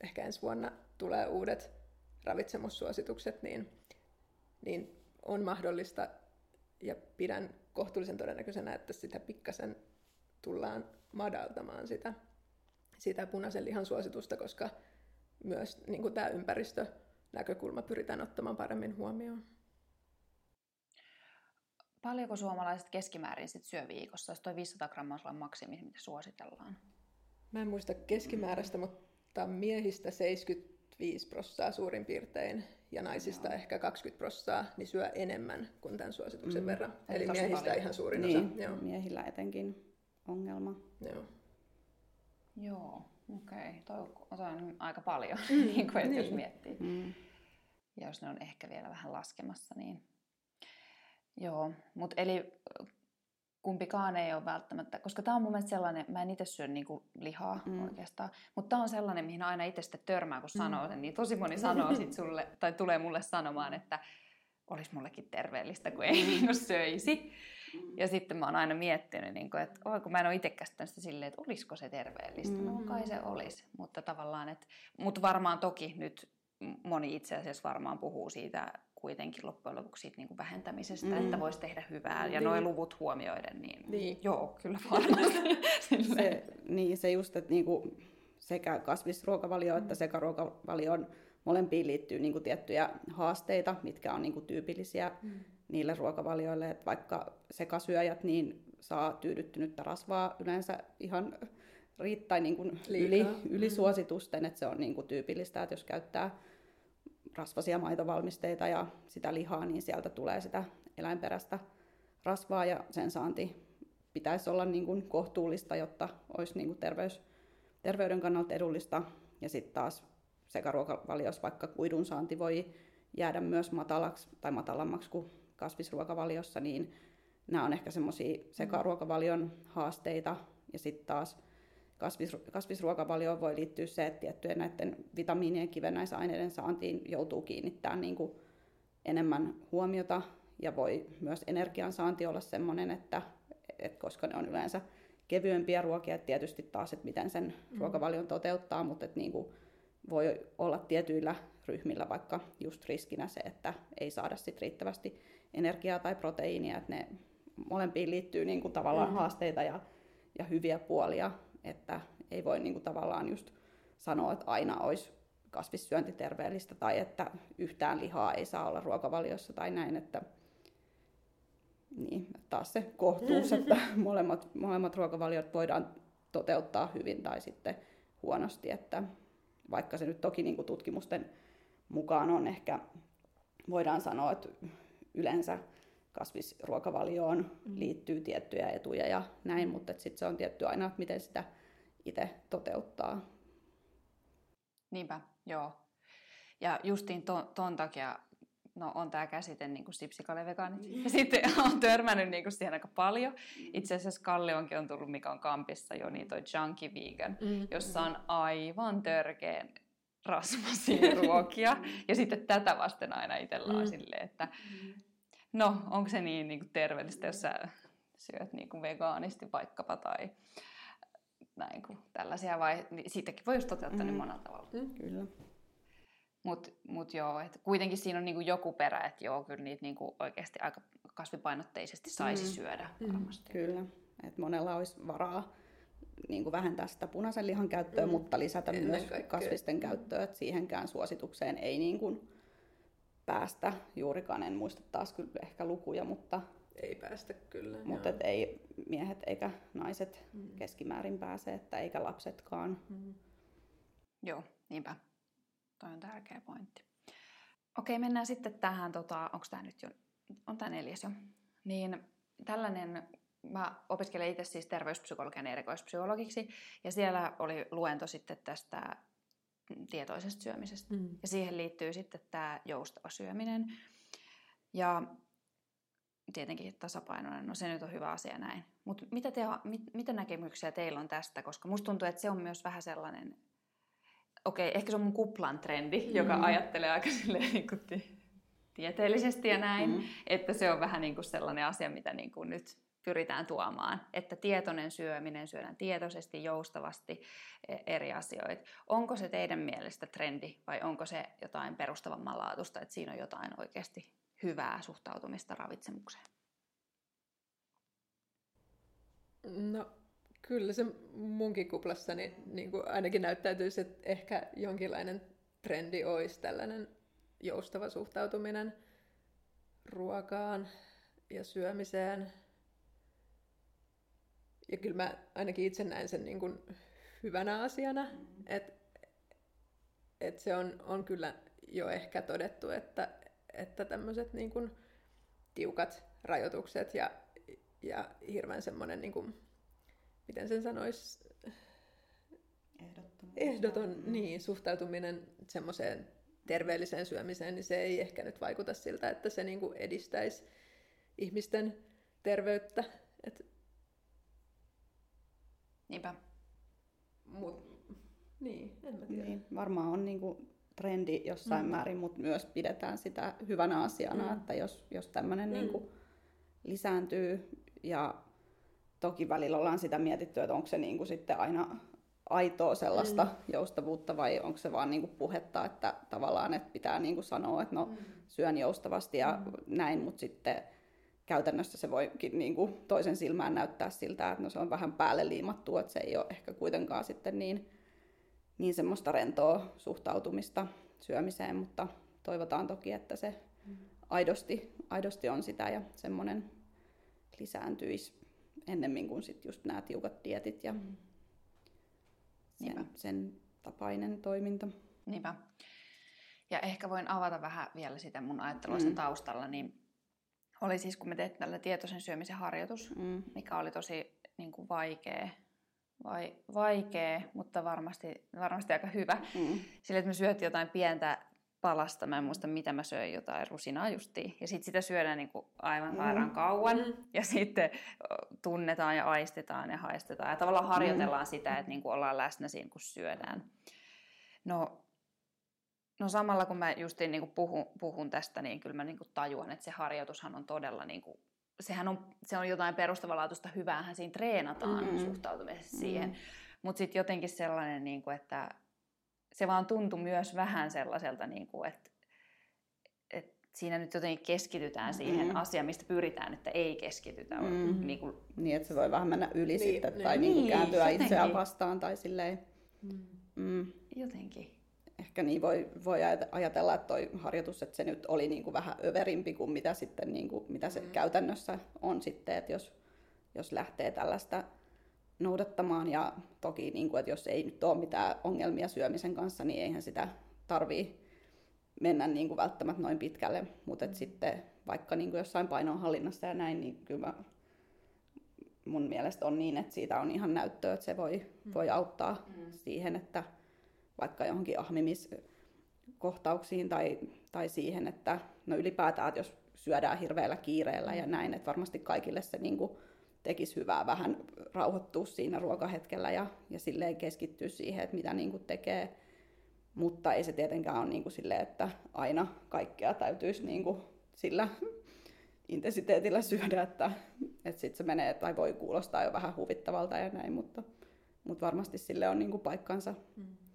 ehkä ensi vuonna tulee uudet ravitsemussuositukset, niin, niin on mahdollista ja pidän kohtuullisen todennäköisenä, että sitä pikkasen tullaan madaltamaan sitä, sitä punaisen lihan suositusta, koska myös niin kuin tämä ympäristönäkökulma pyritään ottamaan paremmin huomioon. Paljonko suomalaiset keskimäärin sit syö viikossa, jos tuo 500 grammaa on maksimi, mitä suositellaan? Mä en muista keskimääräistä, mutta miehistä 75 prosenttia suurin piirtein ja naisista Joo. ehkä 20 prosenttia, niin syö enemmän kuin tämän suosituksen mm. verran. Eli, Eli miehistä paljon. ihan suurin niin, osa. Joo. miehillä etenkin ongelma. Joo. Joo, okei. Okay. Toi on aika paljon, mm. niin kuin, niin. jos miettii. Mm. Ja jos ne on ehkä vielä vähän laskemassa, niin... Joo, mutta eli kumpikaan ei ole välttämättä, koska tämä on mun mielestä sellainen, mä en itse syö niinku lihaa mm. oikeastaan, mutta tämä on sellainen, mihin aina itse sitten törmää, kun mm. sanoo sen, niin tosi moni sanoo sit sulle, tai tulee mulle sanomaan, että olisi mullekin terveellistä, kun ei niinku söisi. Mm. Ja sitten mä oon aina miettinyt, niin kuin, että oi, kun mä en ole itse käsittänyt sitä silleen, että olisiko se terveellistä. Mm. No kai se olisi, mutta tavallaan, että, mutta varmaan toki nyt moni itse asiassa varmaan puhuu siitä kuitenkin loppujen lopuksi siitä niin kuin vähentämisestä, mm. että voisi tehdä hyvää. Ja niin. nuo luvut huomioiden, niin, niin. joo, kyllä varmasti. se, niin, se just, että niin kuin sekä kasvisruokavalio mm. että sekaruokavalioon molempiin liittyy niin kuin tiettyjä haasteita, mitkä on niin kuin tyypillisiä mm. niille ruokavalioille. Että vaikka sekasyöjät niin saa tyydyttynyttä rasvaa yleensä ihan riittää niin kuin yli, yli mm. suositusten, että se on niin kuin tyypillistä, että jos käyttää rasvasia maitovalmisteita ja sitä lihaa, niin sieltä tulee sitä eläinperäistä rasvaa ja sen saanti pitäisi olla niin kuin kohtuullista, jotta olisi niin kuin terveys, terveyden kannalta edullista. Ja sitten taas sekaruokavaliossa vaikka kuidun saanti voi jäädä myös matalaksi tai matalammaksi kuin kasvisruokavaliossa, niin nämä on ehkä semmoisia sekaruokavalion haasteita. Ja sitten taas kasvis, kasvisruokavalioon voi liittyä se, että tiettyjen näiden vitamiinien kivennäisaineiden saantiin joutuu kiinnittämään niin kuin enemmän huomiota ja voi myös energiansaanti olla sellainen, että, että koska ne on yleensä kevyempiä ruokia, että tietysti taas, että miten sen mm. ruokavalion toteuttaa, mutta että niin kuin voi olla tietyillä ryhmillä vaikka just riskinä se, että ei saada sit riittävästi energiaa tai proteiinia, että ne molempiin liittyy niin kuin tavallaan mm. haasteita ja, ja hyviä puolia, että ei voi niin kuin tavallaan just sanoa, että aina olisi kasvissyönti terveellistä tai että yhtään lihaa ei saa olla ruokavaliossa tai näin, että niin, taas se kohtuus, että molemmat, molemmat ruokavaliot voidaan toteuttaa hyvin tai sitten huonosti, että vaikka se nyt toki niin kuin tutkimusten mukaan on ehkä, voidaan sanoa, että yleensä kasvisruokavalioon mm. liittyy tiettyjä etuja ja näin, mutta sitten se on tietty aina, että miten sitä itse toteuttaa. Niinpä, joo. Ja justiin ton, ton takia no, on tämä käsite niin kuin sipsikalevegaanit. Mm. Ja sitten on törmännyt niin kuin siihen aika paljon. Itse asiassa Kallionkin on tullut, mikä on kampissa jo, niin toi Junkie Vegan, mm. jossa on aivan törkeen rasvasia ruokia. ja sitten tätä vasten aina itsellä on mm. silleen, että no, onko se niin, niin kuin terveellistä, jos sä syöt niin kuin vegaanisti vaikkapa tai näin kuin tällaisia, vai niin siitäkin voi just toteuttaa mm. niin monella tavalla. Mm. Kyllä. Mutta mut joo, et kuitenkin siinä on niinku joku perä, että joo, kyllä niitä niinku oikeasti aika kasvipainotteisesti saisi mm. syödä mm. varmasti. Kyllä, että monella olisi varaa niin kuin vähentää sitä punaisen lihan käyttöä, mm. mutta lisätä Ennen myös kaikkea. kasvisten käyttöä, että siihenkään suositukseen ei niin kuin päästä juurikaan. En muista taas kyllä ehkä lukuja, mutta... Ei päästä kyllä. Mutta et ei miehet eikä naiset mm. keskimäärin pääse, että eikä lapsetkaan. Mm. Joo, niinpä. Toi on tärkeä pointti. Okei, mennään sitten tähän, tota, onko tämä nyt jo, on tämä neljäs jo. Niin tällainen, mä opiskelen itse siis terveyspsykologian erikoispsykologiksi, ja siellä oli luento sitten tästä tietoisesta syömisestä. Mm. Ja siihen liittyy sitten tämä joustava syöminen. Ja tietenkin tasapainoinen, no se nyt on hyvä asia näin. Mutta mitä, te, mit, mitä näkemyksiä teillä on tästä? Koska musta tuntuu, että se on myös vähän sellainen okei, okay, ehkä se on mun kuplan trendi, mm. joka ajattelee aika silleen, niin kuin tieteellisesti ja näin, mm. että se on vähän niin kuin sellainen asia, mitä niin kuin nyt pyritään tuomaan, että tietoinen syöminen, syödään tietoisesti, joustavasti e, eri asioita. Onko se teidän mielestä trendi vai onko se jotain perustavammanlaatuista, että siinä on jotain oikeasti hyvää suhtautumista ravitsemukseen? No Kyllä se munkin kuplassani niin kuin ainakin näyttäytyisi, että ehkä jonkinlainen trendi olisi tällainen joustava suhtautuminen ruokaan ja syömiseen. Ja kyllä mä ainakin itse näen sen niin kuin hyvänä asiana, mm. että et se on, on kyllä jo ehkä todettu, että, että tämmöiset niin kuin tiukat rajoitukset ja, ja hirveän semmoinen niin kuin miten sen sanoisi, ehdoton niin, suhtautuminen semmoiseen terveelliseen syömiseen, niin se ei ehkä nyt vaikuta siltä, että se niin kuin edistäisi ihmisten terveyttä. Et... Niinpä. Mut, niin, en mä tiedä. Niin, varmaan on niin kuin trendi jossain mm. määrin, mutta myös pidetään sitä hyvänä asiana, mm. että jos, jos tämmöinen mm. niin kuin lisääntyy ja toki välillä ollaan sitä mietitty, että onko se niin kuin sitten aina aitoa sellaista mm. joustavuutta vai onko se vaan niin kuin puhetta, että tavallaan että pitää niin kuin sanoa, että no mm. syön joustavasti ja mm. näin, mutta sitten käytännössä se voikin niin kuin toisen silmään näyttää siltä, että no se on vähän päälle liimattu, että se ei ole ehkä kuitenkaan sitten niin, niin semmoista rentoa suhtautumista syömiseen, mutta toivotaan toki, että se mm. aidosti, aidosti on sitä ja semmoinen lisääntyisi ennemmin kuin sit just nämä tiukat dietit ja mm. sen, sen tapainen toiminta. Niinpä. Ja ehkä voin avata vähän vielä sitä mun ajattelua mm. taustalla, niin oli siis, kun me tehtiin tällä tietoisen syömisen harjoitus, mm. mikä oli tosi niin kuin vaikea, vai, vaikea, mutta varmasti, varmasti aika hyvä. Mm. Sillä, että me syötiin jotain pientä palasta. Mä en muista, mitä mä söin, jotain rusinaa justiin. Ja sitten sitä syödään niin kuin aivan sairaan kauan. Mm. Ja sitten tunnetaan ja aistetaan ja haistetaan. Ja tavallaan harjoitellaan sitä, että niin kuin ollaan läsnä siinä, kun syödään. No, no samalla kun mä justiin niin kuin puhun, puhun tästä, niin kyllä mä niin kuin tajuan, että se harjoitushan on todella... Niin kuin, sehän on, se on jotain perustavanlaatuista hyväähän siinä treenataan Mm. suhtautumisessa Mm. siihen. Mutta sitten jotenkin sellainen, niin kuin, että se vaan tuntui myös vähän sellaiselta, niin kuin, että, että siinä nyt jotenkin keskitytään siihen Mm. asiaan, mistä pyritään, että ei keskitytä. Mm. Niin kuin, Niin, että se voi vähän mennä yli Niin, sitten, niin. tai niin kuin Niin, kääntyä jotenkin. itseään vastaan, tai silleen. Mm. Mm. jotenkin. Ehkä niin voi, voi ajate- ajatella, että toi harjoitus, että se nyt oli niin kuin vähän överimpi kuin mitä, sitten, niin kuin, mitä se Mm. käytännössä on sitten, että jos, jos lähtee tällaista noudattamaan ja toki, niin kuin, että jos ei nyt ole mitään ongelmia syömisen kanssa, niin eihän sitä tarvii mennä niin kuin välttämättä noin pitkälle, mutta Mm. sitten vaikka niin kuin jossain painonhallinnassa ja näin, niin kyllä mä, mun mielestä on niin, että siitä on ihan näyttöä, että se voi, Mm. voi auttaa Mm. siihen, että vaikka johonkin ahmimiskohtauksiin tai, tai siihen, että no ylipäätään, että jos syödään hirveällä kiireellä ja näin, että varmasti kaikille se niin kuin tekisi hyvää vähän rauhoittua siinä ruokahetkellä ja, ja silleen keskittyä siihen, että mitä niin kuin tekee. Mutta ei se tietenkään ole niin kuin silleen, että aina kaikkea täytyisi niin kuin sillä intensiteetillä syödä, että, että sitten se menee tai voi kuulostaa jo vähän huvittavalta ja näin, mutta, mutta varmasti sille on niin kuin paikkansa Mm.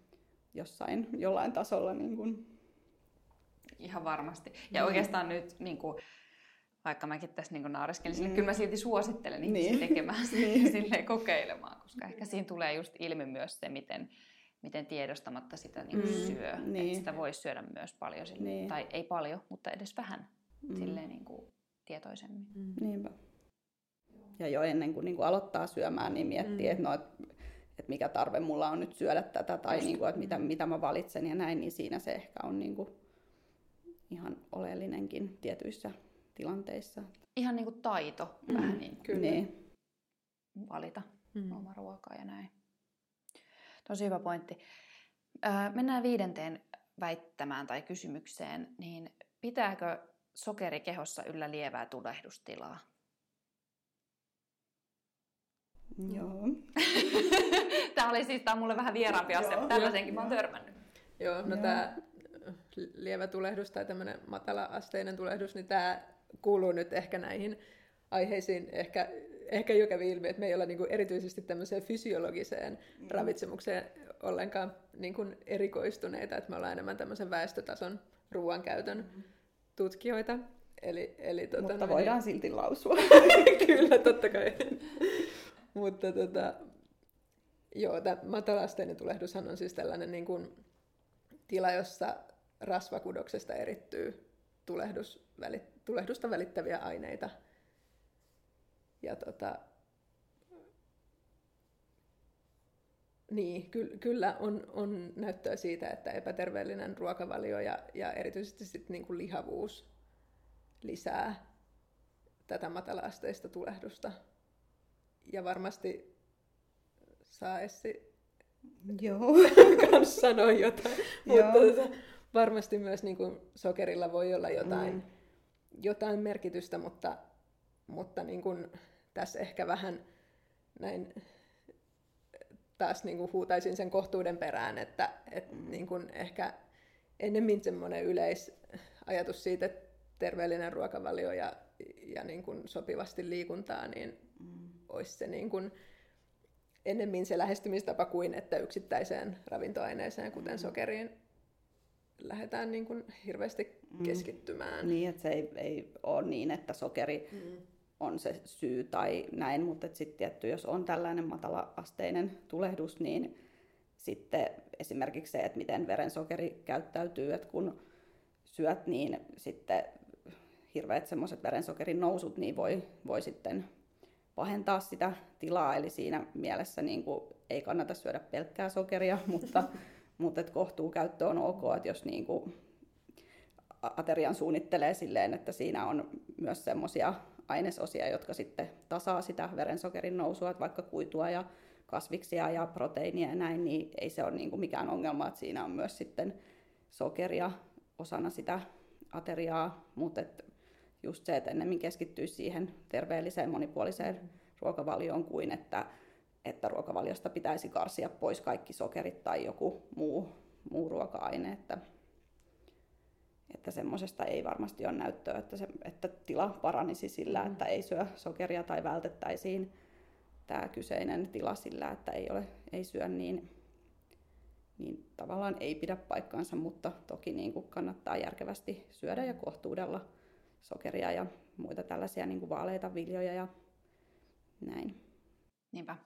Jossain, jollain tasolla. Niin kuin. Ihan varmasti. Ja Mm. oikeastaan nyt, niin kuin, vaikka mäkin tässä niin nauriskelisin, niin Mm. kyllä mä silti suosittelen ihmisiä Niin. tekemään sitä Niin. silleen kokeilemaan, koska ehkä siinä tulee just ilmi myös se, miten, miten tiedostamatta sitä niin kuin Mm, syö. niin. Että sitä voisi syödä myös paljon, silleen, Niin. tai ei paljon, mutta edes vähän Mm. silleen niin kuin tietoisemmin. Mm. Niinpä. Ja jo ennen kuin, niin kuin aloittaa syömään, niin miettii, Mm. että, no, että, että mikä tarve mulla on nyt syödä tätä, tai Just. niin kuin, että mitä, mitä mä valitsen ja näin, niin siinä se ehkä on niin kuin ihan oleellinenkin tietyissä tilanteissa. Ihan niin kuin taito Mm. vähän niin kuin Kyllä. Niin. valita Mm. oma ruokaa ja näin. Tosi hyvä pointti. Mennään viidenteen väittämään tai kysymykseen, niin pitääkö sokeri kehossa yllä lievää tulehdustilaa? Joo. tämä oli siis tää on mulle vähän vieraampi asia, mutta tällaisenkin mä oon joo. törmännyt. Joo, no Joo. tämä lievä tulehdus tai tämmöinen matala-asteinen tulehdus, niin tämä kuuluu nyt ehkä näihin aiheisiin. Ehkä, ehkä jo kävi ilmi, että me ei olla niinku erityisesti tämmöiseen fysiologiseen Mm. ravitsemukseen ollenkaan niinku erikoistuneita, että me ollaan enemmän tämmöisen väestötason ruoankäytön tutkijoita. Eli, eli tota, Mutta noin- voidaan silti lausua. Kyllä, totta kai. Mutta tota, joo, tämä matalasteinen tulehdushan on siis tällainen niin kuin, tila, jossa rasvakudoksesta erittyy tulehdus, väli, tulehdusta välittäviä aineita. Ja tota, niin, ky, kyllä on, on näyttöä siitä, että epäterveellinen ruokavalio ja, ja erityisesti sit niin kuin lihavuus lisää tätä matala-asteista tulehdusta. Ja varmasti saa Essi Joo. kanssa sanoa jotain, mutta Joo. tota, varmasti myös niin kuin sokerilla voi olla jotain, Mm. mm. jotain merkitystä, mutta, mutta niin kuin tässä ehkä vähän näin taas niin kuin huutaisin sen kohtuuden perään, että, että niin kuin ehkä ennemmin semmoinen yleisajatus siitä, että terveellinen ruokavalio ja, ja niin kuin sopivasti liikuntaa, niin Mm. Olisi se niin kuin ennemmin se lähestymistapa kuin että yksittäiseen ravintoaineeseen, kuten sokeriin, lähdetään niin kuin hirveästi Mm. keskittymään. Niin, että se ei, ei ole niin, että sokeri Mm. on se syy tai näin, mutta sitten tietty, jos on tällainen matala-asteinen tulehdus, niin sitten esimerkiksi se, että miten verensokeri käyttäytyy, että kun syöt, niin sitten hirveät semmoiset verensokerin nousut, niin voi, voi sitten pahentaa sitä tilaa, eli siinä mielessä niin kuin ei kannata syödä pelkkää sokeria, mutta, mutta kohtuukäyttö on ok, että jos niin kuin aterian suunnittelee silleen, että siinä on myös semmoisia ainesosia, jotka sitten tasaa sitä verensokerin nousua, että vaikka kuitua ja kasviksia ja proteiinia ja näin, niin ei se ole niin kuin mikään ongelma, että siinä on myös sitten sokeria osana sitä ateriaa, mutta just se, että ennemmin keskittyisi siihen terveelliseen monipuoliseen mm. ruokavalioon kuin että, että ruokavaliosta pitäisi karsia pois kaikki sokerit tai joku muu, muu ruoka-aine. Että, että semmoisesta ei varmasti ole näyttöä, että, se, että tila paranisi sillä, mm. että ei syö sokeria tai vältettäisiin tämä kyseinen tila sillä, että ei, ole, ei syö niin, niin tavallaan ei pidä paikkaansa, mutta toki niin kuin kannattaa järkevästi syödä ja kohtuudella sokeria ja muita tällaisia niin kuin vaaleita viljoja ja näin. Niinpä.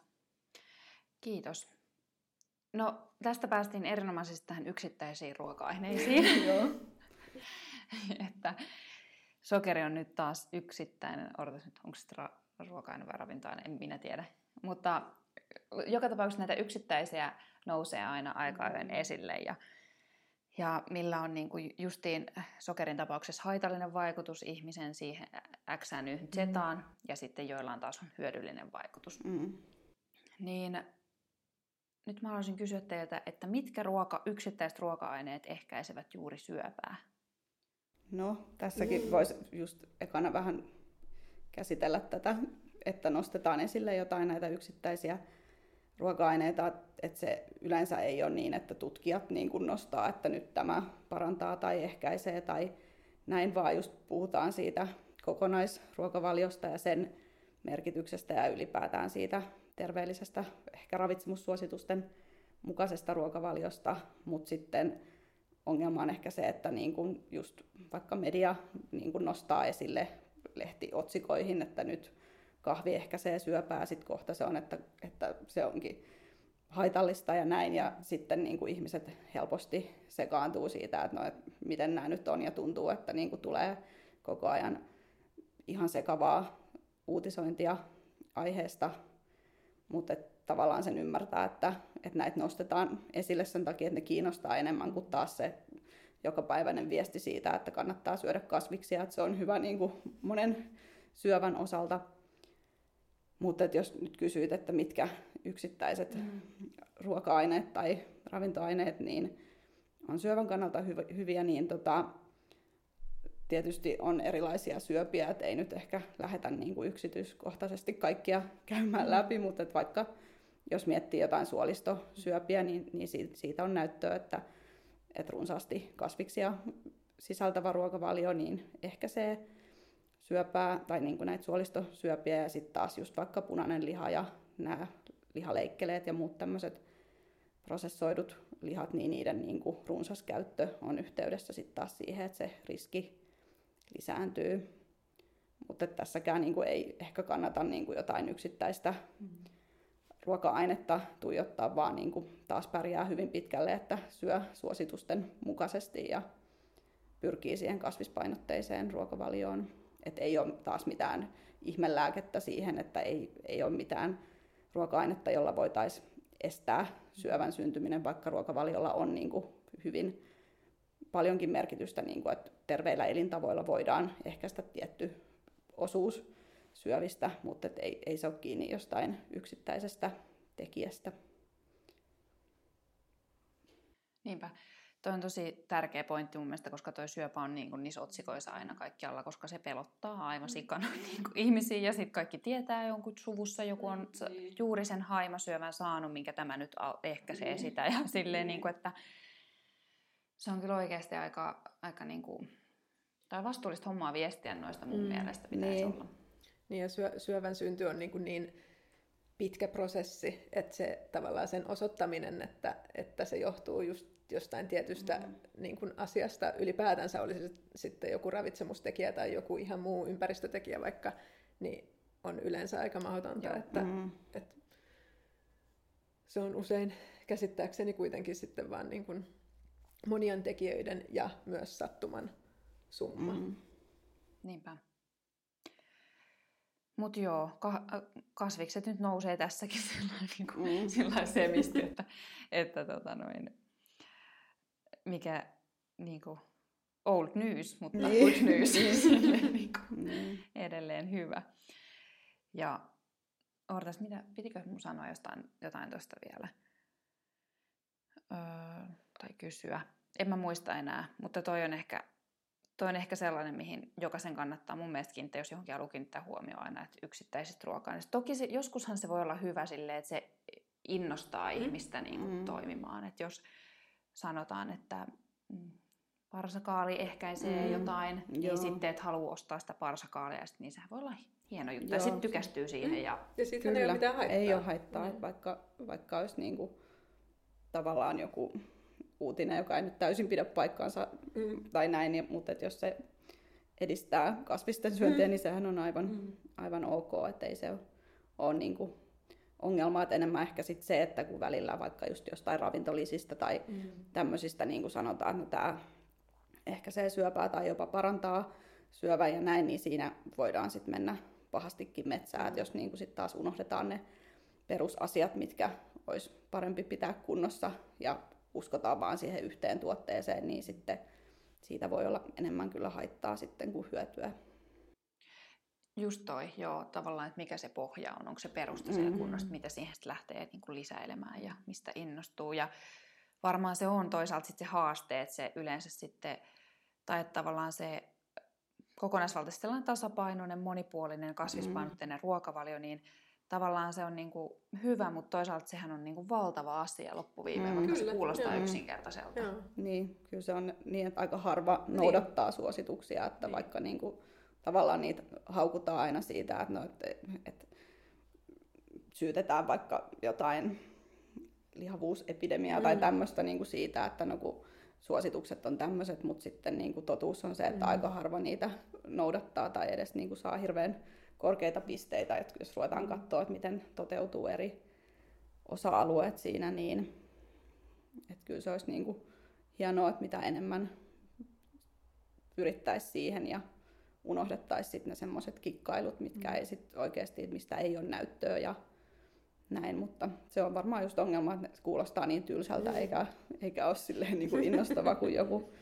Kiitos. No tästä päästiin erinomaisesti tähän yksittäisiin ruoka-aineisiin. Joo. että sokeri on nyt taas yksittäinen, odotas nyt, onko se ra- ruoka-aine vai ravintoaine, en minä tiedä. Mutta joka tapauksessa näitä yksittäisiä nousee aina aika ajoin esille ja, ja millä on niin kuin justiin sokerin tapauksessa haitallinen vaikutus ihmisen siihen X, Y, Z mm. ja sitten joillain taas on hyödyllinen vaikutus. Mm. Niin nyt mä haluaisin kysyä teiltä, että mitkä ruoka, yksittäiset ruoka-aineet ehkäisevät juuri syöpää? No, tässäkin voisi just ekana vähän käsitellä tätä, että nostetaan esille jotain näitä yksittäisiä ruoka-aineita, että se yleensä ei ole niin, että tutkijat niin kuin nostaa, että nyt tämä parantaa tai ehkäisee tai näin, vaan just puhutaan siitä kokonaisruokavaliosta ja sen merkityksestä ja ylipäätään siitä terveellisestä, ehkä ravitsemussuositusten mukaisesta ruokavaliosta, mutta sitten ongelma on ehkä se, että niin kuin just vaikka media niin kuin nostaa esille lehtiotsikoihin, että nyt kahvi ehkäisee syöpää, sitten kohta se on, että, että se onkin haitallista ja näin, ja sitten niin kuin ihmiset helposti sekaantuu siitä, että, no, että miten nämä nyt on, ja tuntuu, että niin kuin tulee koko ajan ihan sekavaa uutisointia aiheesta, mutta tavallaan sen ymmärtää, että, että näitä nostetaan esille sen takia, että ne kiinnostaa enemmän kuin taas se jokapäiväinen viesti siitä, että kannattaa syödä kasviksia, että se on hyvä niin kuin monen syövän osalta. Mutta jos nyt kysyit, että mitkä yksittäiset mm. ruoka-aineet tai ravintoaineet niin on syövän kannalta hyv- hyviä, niin tota, tietysti on erilaisia syöpiä, että ei nyt ehkä lähetä niin kuin yksityiskohtaisesti kaikkia käymään mm. läpi, mutta että vaikka jos miettii jotain suolistosyöpiä, niin, niin siitä on näyttöä, että, että runsaasti kasviksia sisältävä ruokavalio niin ehkäisee syöpää tai niin kuin näitä suolistosyöpiä ja sitten taas just vaikka punainen liha ja nämä lihaleikkeleet ja muut tämmöiset prosessoidut lihat, niin niiden niin kuin runsas käyttö on yhteydessä sitten taas siihen, että se riski lisääntyy. Mutta tässäkään niin kuin ei ehkä kannata niin kuin jotain yksittäistä mm. ruoka-ainetta tuijottaa, vaan niin kuin taas pärjää hyvin pitkälle, että syö suositusten mukaisesti ja pyrkii siihen kasvispainotteiseen ruokavalioon. Että ei ole taas mitään ihmelääkettä siihen, että ei, ei ole mitään ruoka-ainetta, jolla voitaisiin estää syövän syntyminen, vaikka ruokavaliolla on niin kuin hyvin paljonkin merkitystä, niin kuin, että terveillä elintavoilla voidaan ehkäistä tietty osuus syövistä, mutta ei, ei se ole kiinni jostain yksittäisestä tekijästä. Niinpä. Tuo on tosi tärkeä pointti mun mielestä, koska tuo syöpä on niin kuin niissä otsikoissa aina kaikkialla, koska se pelottaa aivan mm. sikana niin kuin ihmisiä ja sitten kaikki tietää jonkun suvussa, joku on niin. juuri sen haimasyövän saanut, minkä tämä nyt ehkäisee niin. sitä ja silleen, niin kuin, että se on kyllä oikeasti aika, aika niin kuin, tai vastuullista hommaa viestiä noista mun mm, mielestä pitäisi niin. olla. Niin ja syö, syövän synty on niin, kuin niin pitkä prosessi, että se tavallaan sen osoittaminen, että, että se johtuu just jostain tietystä mm. niin kuin asiasta ylipäätänsä, olisi se sitten joku ravitsemustekijä tai joku ihan muu ympäristötekijä vaikka, niin on yleensä aika mahdotonta, Joo. että, mm. että se on usein käsittääkseni kuitenkin sitten vaan niin kuin monien tekijöiden ja myös sattuman summa. Mm. Niinpä. Mutta joo, ka- kasvikset nyt nousee tässäkin sellainen, niin kuin, mm. sellainen semisti, että, että tota noin, mikä niin kuin, old news, mutta niin. good news niin kuin, mm. edelleen hyvä. Ja odotas, mitä, pitikö mun sanoa jostain, jotain tuosta vielä? Öö, tai kysyä. en mä muista enää, mutta toi on ehkä, toi on ehkä sellainen, mihin jokaisen kannattaa mun mielestä kiinnittää, jos johonkin haluaa kiinnittää huomioon aina, että yksittäisistä ruoka Toki se, joskushan se voi olla hyvä silleen, että se innostaa mm. ihmistä niin kuin, mm. toimimaan. Että jos sanotaan, että mm, parsakaali ehkäisee mm. jotain, niin Joo. sitten et halua ostaa sitä parsakaalia, niin sehän voi olla hieno juttu. Joo. Ja sitten tykästyy siihen. Ja, ja sitten ei ole mitään haittaa. Ei ole haittaa, mm. vaikka, vaikka olisi niinku, tavallaan joku uutinen, joka ei nyt täysin pidä paikkaansa mm. tai näin, niin, mutta että jos se edistää kasvisten syöntiä, mm. niin sehän on aivan, mm. aivan ok, että ei se ole, ole niin kuin ongelma, että enemmän ehkä sit se, että kun välillä vaikka just jostain ravintolisista tai mm. tämmöisistä niin kuin sanotaan, että tämä ehkä se syöpää tai jopa parantaa syövän ja näin, niin siinä voidaan sitten mennä pahastikin metsään, mm. jos niin kuin sit taas unohdetaan ne perusasiat, mitkä olisi parempi pitää kunnossa ja uskotaan vaan siihen yhteen tuotteeseen, niin sitten siitä voi olla enemmän kyllä haittaa sitten kuin hyötyä. Just toi, joo, tavallaan, että mikä se pohja on, onko se perusta siellä mm-hmm. kunnossa, mitä siihen sitten lähtee niin kuin lisäilemään ja mistä innostuu. Ja varmaan se on toisaalta sitten se haaste, että se yleensä sitten, tai että tavallaan se kokonaisvaltaisesti sellainen tasapainoinen, monipuolinen, kasvispainotteinen mm. ruokavalio, niin tavallaan se on niin kuin hyvä, mutta toisaalta sehän on niin kuin valtava asia loppuviimeen, mm. vaikka kyllä, se kuulostaa joo. yksinkertaiselta. Joo. Niin, kyllä se on niin, että aika harva niin. noudattaa niin. suosituksia, että niin. vaikka niin kuin, tavallaan niitä haukutaan aina siitä, että, no, että, että syytetään vaikka jotain lihavuusepidemiaa mm. tai tämmöistä niin kuin siitä, että no kun suositukset on tämmöiset, mutta sitten niin kuin totuus on se, että mm. aika harva niitä noudattaa tai edes niin kuin saa hirveän korkeita pisteitä, että jos ruvetaan mm. katsoa, että miten toteutuu eri osa-alueet siinä, niin että kyllä se olisi niin kuin hienoa, että mitä enemmän pyrittäisiin siihen ja unohdettaisiin sitten ne semmoiset kikkailut, mitkä mm. ei sit oikeasti, mistä ei ole näyttöä ja näin, mutta se on varmaan just ongelma, että se kuulostaa niin tylsältä mm. eikä, eikä ole silleen niin kuin innostava kuin joku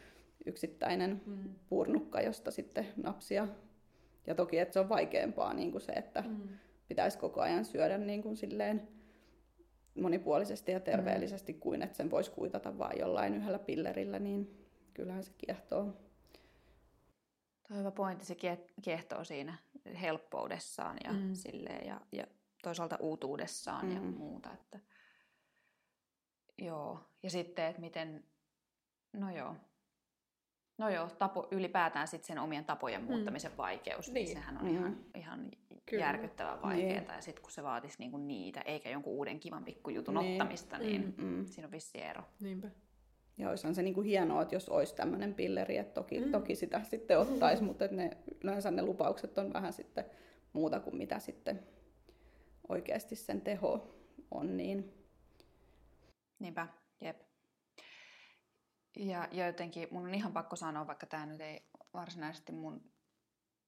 yksittäinen mm. purnukka, josta sitten napsia ja toki, että se on vaikeampaa niin kuin se, että mm. pitäisi koko ajan syödä niin kuin silleen monipuolisesti ja terveellisesti, mm. kuin että sen voisi kuitata vain jollain yhdellä pillerillä, niin kyllähän se kiehtoo. Tuo hyvä pointti, se kiehtoo siinä helppoudessaan ja, mm. silleen, ja, ja toisaalta uutuudessaan mm. ja muuta. Että, joo. Ja sitten, että miten, no joo, No joo, tapo, ylipäätään sit sen omien tapojen mm. muuttamisen mm. vaikeus, niin. niin sehän on mm. ihan, ihan järkyttävän vaikeaa. Niin. Ja sitten kun se vaatisi niinku niitä, eikä jonkun uuden kivan pikkujutun niin. ottamista, niin mm. siinä on vissi ero. Niinpä. Ja olisihan se niinku hienoa, että jos olisi tämmöinen pilleri, että toki, mm. toki sitä sitten ottaisi, mm. mutta ne, yleensä ne lupaukset on vähän sitten muuta kuin mitä sitten oikeasti sen teho on. Niin... Niinpä, jep. Ja, ja jotenkin mun on ihan pakko sanoa, vaikka tämä nyt ei varsinaisesti mun,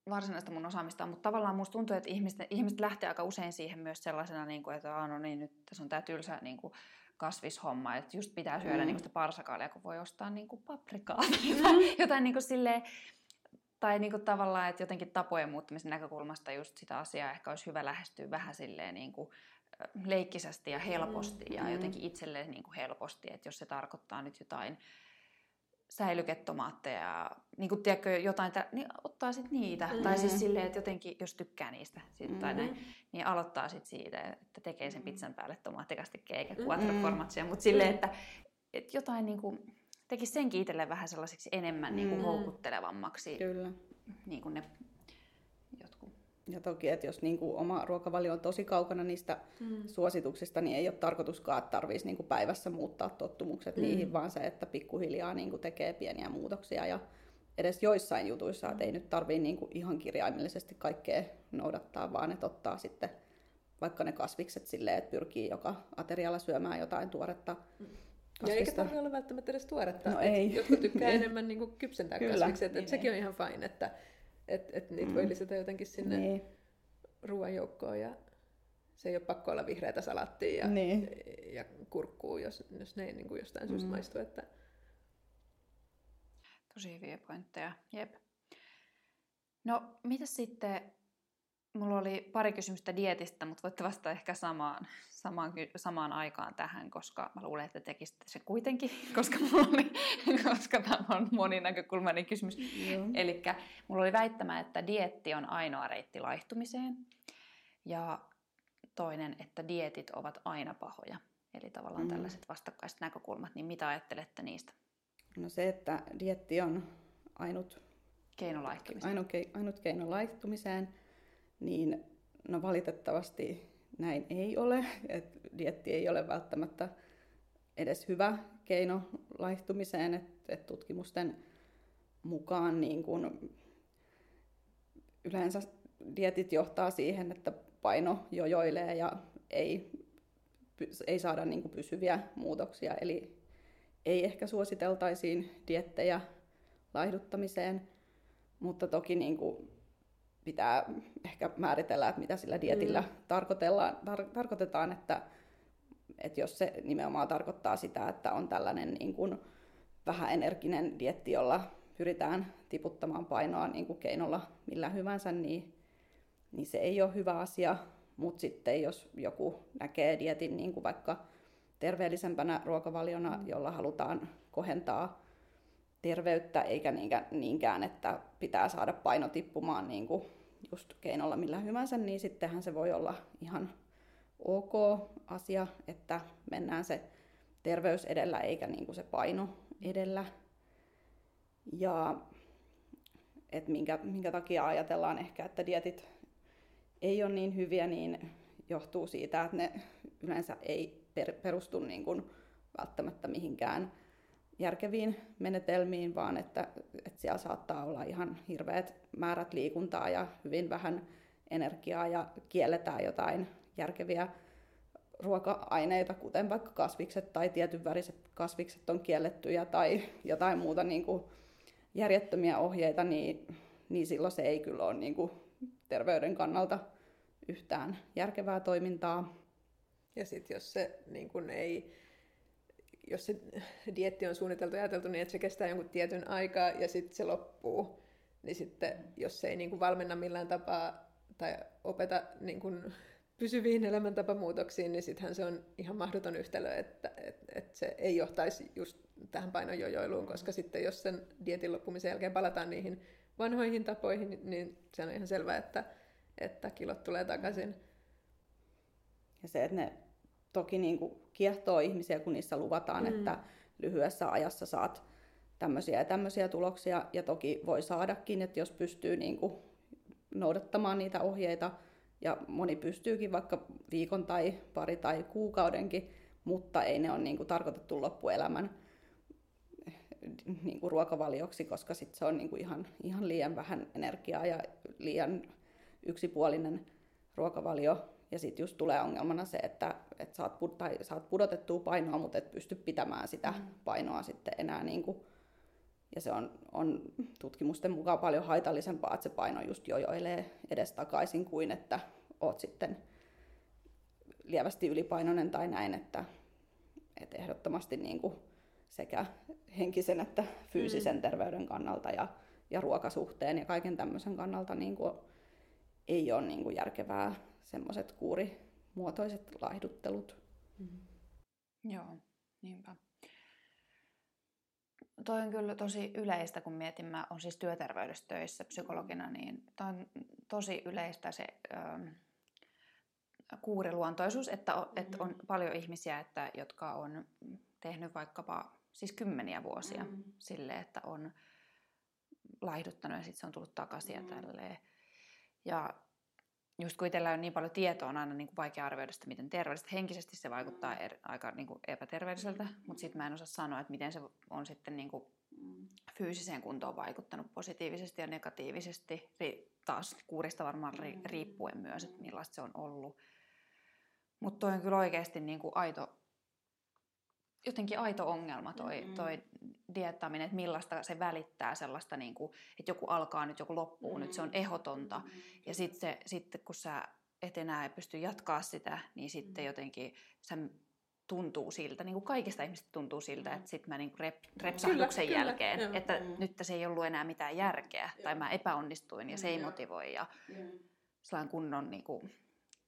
varsinaista mun osaamista mutta tavallaan musta tuntuu, että ihmiset, ihmiset lähtee aika usein siihen myös sellaisena, niin kuin, että no niin, nyt tässä on tämä tylsä niin kuin, kasvishomma, että just pitää syödä mm. niin sitä parsakaalia, kun voi ostaa niin kuin paprikaa mm. tai jotain niin kuin silleen, tai niin kuin tavallaan, että jotenkin tapojen muuttamisen näkökulmasta just sitä asiaa ehkä olisi hyvä lähestyä vähän silleen niin kuin leikkisesti ja helposti mm. ja jotenkin itselleen niin kuin helposti, että jos se tarkoittaa nyt jotain säilyketomaatteja, niin kuin tiedätkö, jotain, niin ottaa sitten niitä. Mm-hmm. Tai siis silleen, että jotenkin, jos tykkää niistä sit, mm-hmm. tai näin, niin aloittaa sitten siitä, että tekee sen pizzan päälle tomaattikastikkeja eikä quattro mm-hmm. Mutta silleen, että, että jotain niin kuin, tekisi senkin itselleen vähän sellaiseksi enemmän niin kuin mm-hmm. houkuttelevammaksi. Kyllä. Niin kuin ne ja toki, että jos niin kuin oma ruokavalio on tosi kaukana niistä mm. suosituksista, niin ei ole tarkoituskaan, että tarvitsisi niin kuin päivässä muuttaa tottumukset mm. niihin, vaan se, että pikkuhiljaa niin kuin tekee pieniä muutoksia. Ja edes joissain jutuissa, että ei nyt tarvitse niin kuin ihan kirjaimellisesti kaikkea noudattaa, vaan että ottaa sitten vaikka ne kasvikset silleen, että pyrkii joka aterialla syömään jotain tuoretta Kasvista. Ja eikä tarvitse olla välttämättä edes tuoretta. No ei. Jotkut tykkää enemmän niin kuin kypsentää Kyllä. kasvikset, että niin, sekin on ihan fine, että että et niitä mm. voi lisätä jotenkin sinne niin. ruoan joukkoon ja se ei ole pakko olla vihreätä salattia ja, niin. ja kurkkuu, jos, jos ne ei niin kuin jostain syystä mm. maistu. Että... Tosi hyviä pointteja, jep. No, mitä sitten, mulla oli pari kysymystä dietistä, mutta voitte vastata ehkä samaan, samaan, samaan aikaan tähän, koska mä luulen, että tekisitte se kuitenkin, koska, mulla oli, koska tämä on moninäkökulmainen kysymys. Eli mulla oli väittämä, että dietti on ainoa reitti laihtumiseen. Ja toinen, että dietit ovat aina pahoja. Eli tavallaan mm. tällaiset vastakkaiset näkökulmat, niin mitä ajattelette niistä? No se, että dietti on ainut keino laihtumiseen, ainut, ainut keino laihtumiseen niin no valitettavasti näin ei ole. Et dietti ei ole välttämättä edes hyvä keino laihtumiseen, että et tutkimusten mukaan niin kun yleensä dietit johtaa siihen, että paino jojoilee ja ei, ei saada niin pysyviä muutoksia. Eli ei ehkä suositeltaisiin diettejä laihduttamiseen, mutta toki niin pitää ehkä määritellä, että mitä sillä dietillä mm. tarkoitellaan, tar- tarkoitetaan, että, että jos se nimenomaan tarkoittaa sitä, että on tällainen niin kuin vähän energinen dietti, jolla pyritään tiputtamaan painoa niin kuin keinolla millä hyvänsä, niin, niin se ei ole hyvä asia. Mutta sitten jos joku näkee dietin niin kuin vaikka terveellisempänä ruokavaliona, mm. jolla halutaan kohentaa terveyttä, eikä niinkään, että pitää saada paino tippumaan niin kuin just keinolla millä hyvänsä, niin sittenhän se voi olla ihan ok asia, että mennään se terveys edellä eikä niin kuin se paino edellä. Ja että minkä, minkä takia ajatellaan ehkä, että dietit ei ole niin hyviä, niin johtuu siitä, että ne yleensä ei per, perustu niin kuin välttämättä mihinkään järkeviin menetelmiin, vaan että, että siellä saattaa olla ihan hirveät määrät liikuntaa ja hyvin vähän energiaa ja kielletään jotain järkeviä ruoka-aineita, kuten vaikka kasvikset tai tietyn väriset kasvikset on kiellettyjä tai jotain muuta niin kuin järjettömiä ohjeita, niin, niin silloin se ei kyllä ole niin kuin terveyden kannalta yhtään järkevää toimintaa. Ja sitten jos se niin ei jos se dietti on suunniteltu ja ajateltu niin, että se kestää jonkun tietyn aikaa ja sitten se loppuu, niin sitten jos se ei niin kuin valmenna millään tapaa tai opeta niin kuin pysyviin elämäntapamuutoksiin, niin sittenhän se on ihan mahdoton yhtälö, että, että, että se ei johtaisi just tähän painojojoiluun, koska sitten jos sen dietin loppumisen jälkeen palataan niihin vanhoihin tapoihin, niin se on ihan selvää, että, että kilot tulee takaisin. Ja se, että ne toki niin kuin kiehtoo ihmisiä, kun niissä luvataan, mm. että lyhyessä ajassa saat tämmöisiä ja tämmöisiä tuloksia. Ja toki voi saadakin, että jos pystyy niin kuin noudattamaan niitä ohjeita, ja moni pystyykin vaikka viikon tai pari tai kuukaudenkin, mutta ei ne ole niin kuin tarkoitettu loppuelämän niin kuin ruokavalioksi, koska sit se on niin kuin ihan, ihan liian vähän energiaa ja liian yksipuolinen ruokavalio ja sitten just tulee ongelmana se, että, että saat, pud- tai saat pudotettua painoa, mutta et pysty pitämään sitä mm. painoa sitten enää. Niin kuin, ja se on, on tutkimusten mukaan paljon haitallisempaa, että se paino just jojoilee edes takaisin kuin että oot sitten lievästi ylipainoinen tai näin, että, että ehdottomasti niin kuin sekä henkisen että fyysisen mm. terveyden kannalta ja, ja ruokasuhteen ja kaiken tämmöisen kannalta niin kuin ei ole niin kuin järkevää semmoiset kuurimuotoiset laihduttelut. Mm. Joo, niinpä. Toi on kyllä tosi yleistä, kun mietin, mä on siis työterveydessä töissä psykologina, niin toi on tosi yleistä se ö, kuuriluontoisuus, että, on, mm-hmm. että on paljon ihmisiä, että, jotka on tehnyt vaikkapa siis kymmeniä vuosia mm-hmm. sille, että on laihduttanut ja sitten se on tullut takaisin mm-hmm. ja tälleen. Ja just kun itsellä on niin paljon tietoa, on aina niin kuin vaikea arvioida sitä, miten terveellisesti. Henkisesti se vaikuttaa mm. er, aika niin kuin epäterveelliseltä, mm. mutta sitten mä en osaa sanoa, että miten se on sitten niin kuin mm. fyysiseen kuntoon vaikuttanut positiivisesti ja negatiivisesti. Taas kuurista varmaan riippuen myös, että millaista se on ollut. Mutta toi on kyllä oikeasti niin kuin aito, jotenkin aito ongelma toi, toi diettaaminen, että millaista se välittää sellaista, niin kuin, että joku alkaa nyt, joku loppuu mm. nyt, se on ehotonta. Mm. Ja sitten sit, kun sä et enää pysty jatkaa sitä, niin sitten mm. jotenkin sä tuntuu siltä, niin kuin kaikista ihmistä tuntuu siltä, mm. että sitten mä niin rep, repsahduksen kyllä, jälkeen, kyllä, että mm. nyt se ei ollut enää mitään järkeä, Joo. tai mä epäonnistuin ja se ei motivoi. Ja, mm. sellainen kunnon niin kuin,